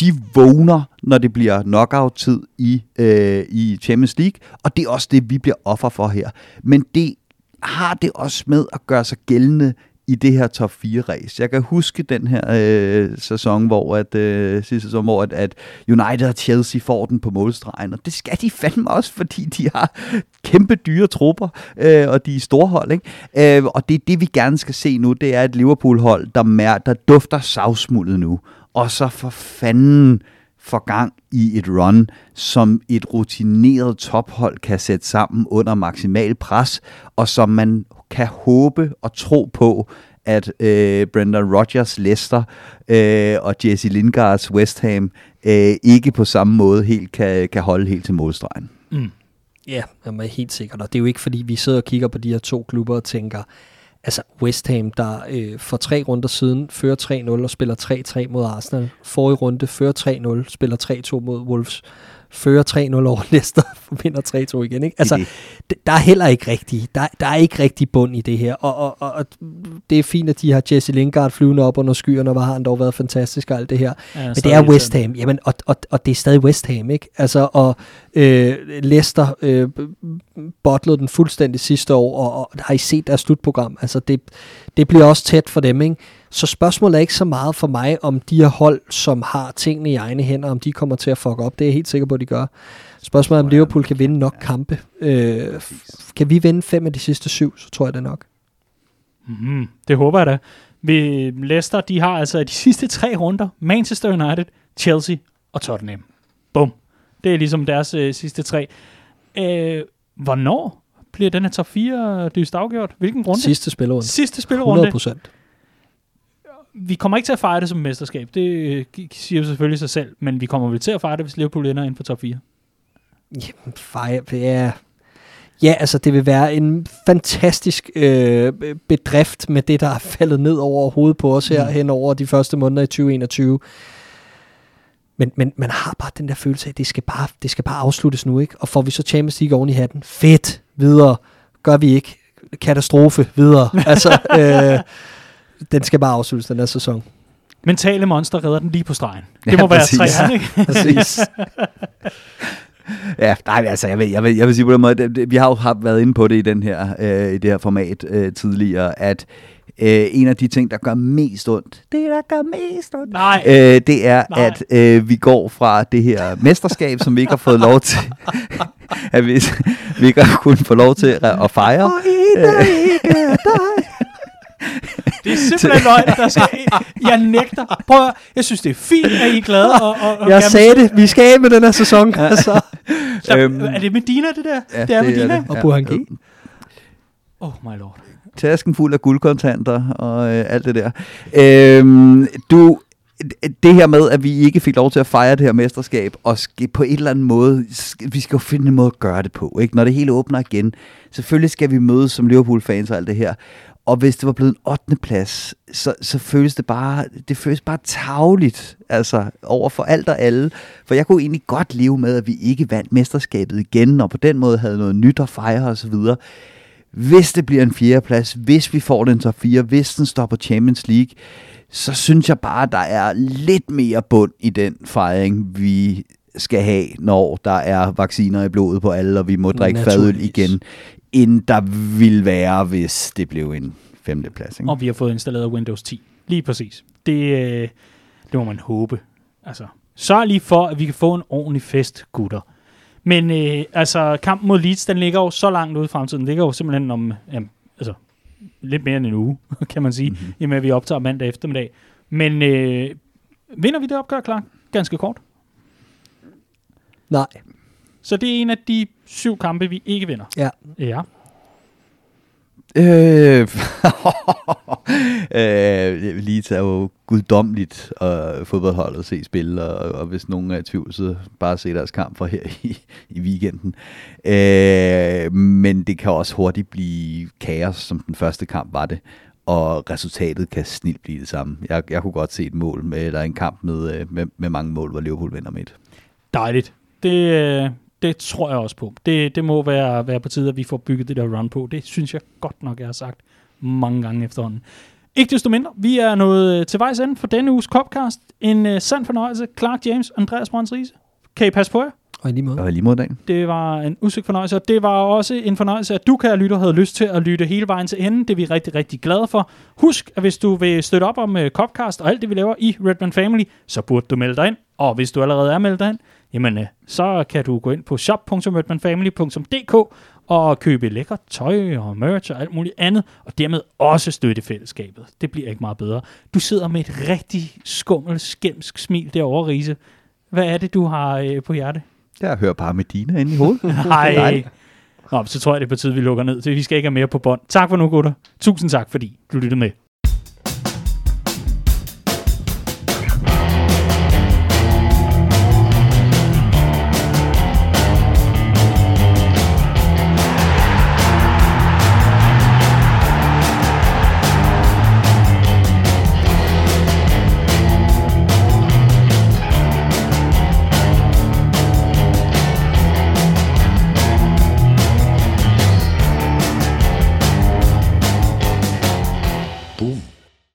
De vågner, når det bliver knockout-tid i, øh, i Champions League, og det er også det, vi bliver offer for her. Men det har det også med at gøre sig gældende i det her top 4 race. Jeg kan huske den her øh, sæson, hvor at øh, sidste sæson, hvor at, at United og Chelsea får den på målstregen, og det skal de fandme også, fordi de har kæmpe dyre trupper, øh, og de er storhold, ikke? Øh, og det er det, vi gerne skal se nu, det er et Liverpool-hold, der, mær- der dufter savsmuldet nu, og så for fanden for gang i et run, som et rutineret tophold kan sætte sammen under maksimal pres, og som man kan håbe og tro på, at øh, Brendan Rodgers Leicester øh, og Jesse Lingards West Ham øh, ikke på samme måde helt kan, kan holde helt til målstregen. Mm. Ja, jeg er helt sikkert. Og det er jo ikke, fordi vi sidder og kigger på de her to klubber og tænker, altså West Ham, der øh, for tre runder siden fører 3-0 og spiller 3-3 mod Arsenal. Forrige runde fører 3-0, spiller 3-2 mod Wolves fører 3-0 over Leicester, vinder 3-2 igen. Ikke? Altså, det, der er heller ikke rigtig, der, der er ikke rigtig bund i det her, og, og, og, og det er fint, at de har Jesse Lingard flyvende op under skyerne, hvor har han dog været fantastisk og alt det her. Ja, Men det er West Ham, jamen, og, og, og det er stadig West Ham, ikke? Altså, og øh, Leicester øh, bottlede den fuldstændig sidste år, og, og har I set deres slutprogram? Altså, det, det bliver også tæt for dem, ikke? Så spørgsmålet er ikke så meget for mig, om de her hold, som har tingene i egne hænder, om de kommer til at fuck op. Det er jeg helt sikker på, at de gør. Spørgsmålet er, om Liverpool kan vinde nok kampe. Øh, kan vi vinde fem af de sidste syv, så tror jeg det nok. Mm, det håber jeg da. Ved Leicester, de har altså de sidste tre runder, Manchester United, Chelsea og Tottenham. Bum. Det er ligesom deres øh, sidste tre. Øh, hvornår bliver den her top 4 dyst afgjort? Hvilken runde? Sidste spillerunde. Sidste spillerunde. 100 procent vi kommer ikke til at fejre det som mesterskab. Det øh, siger selvfølgelig sig selv, men vi kommer vel til at fejre det, hvis Liverpool ender inden for top 4. Jamen, fejre, ja. Ja, altså det vil være en fantastisk øh, bedrift med det, der er faldet ned over hovedet på os her mm. hen over de første måneder i 2021. Men, men man har bare den der følelse af, at det skal bare, det skal bare afsluttes nu, ikke? Og får vi så Champions League oven i hatten, fedt, videre. Gør vi ikke, katastrofe, videre. altså, øh, den skal bare afsluttes den her sæson. Mentale monster redder den lige på stregen. Det ja, må præcis. være tre, ikke? præcis. Ja, nej, altså, jeg vil, jeg vil, jeg vil sige på den måde, det, det, vi har jo har været inde på det i, den her, øh, i det her format øh, tidligere, at øh, en af de ting, der gør mest ondt, det der gør mest ondt, nej. Øh, det er, nej. at øh, vi går fra det her mesterskab, som vi ikke har fået lov til, at vi, vi ikke har kunnet få lov til at, fejre. Og øh, ikke dig. Det er simpelthen løgn, der skal... Jeg nægter. Prøv at, Jeg synes, det er fint, at I er glade. Og, og, og jeg sagde det. Vi skal af med den her sæson. Ja. Altså. Så, øhm, er det Medina, det der? Ja, det er det Medina? Er det. Og Burhan G. Oh my lord. Tasken fuld af guldkontanter og øh, alt det der. Øhm, du, det her med, at vi ikke fik lov til at fejre det her mesterskab, og skal på en eller anden måde, vi skal jo finde en måde at gøre det på, ikke? Når det hele åbner igen. Selvfølgelig skal vi mødes som Liverpool-fans og alt det her. Og hvis det var blevet en 8. plads, så, så føles det bare, det føles bare tavligt, altså over for alt og alle. For jeg kunne egentlig godt leve med, at vi ikke vandt mesterskabet igen, og på den måde havde noget nyt at fejre osv. Hvis det bliver en fjerde plads, hvis vi får den top 4, hvis den står på Champions League, så synes jeg bare, at der er lidt mere bund i den fejring, vi skal have, når der er vacciner i blodet på alle, og vi må drikke fadøl igen, end der vil være, hvis det blev en femteplads. Ikke? Og vi har fået installeret Windows 10. Lige præcis. Det, øh, det må man håbe. Altså, sørg lige for, at vi kan få en ordentlig fest, gutter. Men øh, altså, kampen mod Leeds, den ligger jo så langt ude i fremtiden. Den ligger jo simpelthen om, jamen, altså, lidt mere end en uge, kan man sige, mm-hmm. i og med at vi optager mandag eftermiddag. Men øh, vinder vi det opgør, klar? Ganske kort. Nej. Så det er en af de syv kampe, vi ikke vinder. Ja. Ja. Øh, øh, Leeds er jo guddommeligt og fodboldholdet at se spille, og, og hvis nogen er i tvivl, så bare se deres kamp for her i, i weekenden. Øh, men det kan også hurtigt blive kaos, som den første kamp var det, og resultatet kan snilt blive det samme. Jeg, jeg kunne godt se et mål, med, eller en kamp med, øh, med, med mange mål, hvor Liverpool vinder med et. Dejligt. Det, øh, det tror jeg også på. Det, det må være, være på tide, at vi får bygget det der run på. Det synes jeg godt nok, jeg har sagt mange gange efterhånden. Ikke desto mindre, vi er nået til vejs ende for denne uges Copcast. En uh, sand fornøjelse. Clark James, Andreas Brøns Riese. Kan I passe på jer? Og i lige måde. Og lige mod dagen. Det var en udsigt fornøjelse, og det var også en fornøjelse, at du, kære lytter, havde lyst til at lytte hele vejen til enden. Det er vi rigtig, rigtig glade for. Husk, at hvis du vil støtte op om uh, Copcast og alt det, vi laver i Redman Family, så burde du melde dig ind. Og hvis du allerede er meldt dig ind, jamen, uh, så kan du gå ind på shop.redmanfamily.dk og købe lækker tøj og merch og alt muligt andet, og dermed også støtte fællesskabet. Det bliver ikke meget bedre. Du sidder med et rigtig skummelt, skæmsk smil derovre, Riese. Hvad er det, du har øh, på hjerte? Jeg hører bare Medina inde i hovedet. Hej. Nå, så tror jeg, det er på tide, vi lukker ned. Så vi skal ikke have mere på bånd. Tak for nu, gutter. Tusind tak, fordi du lyttede med.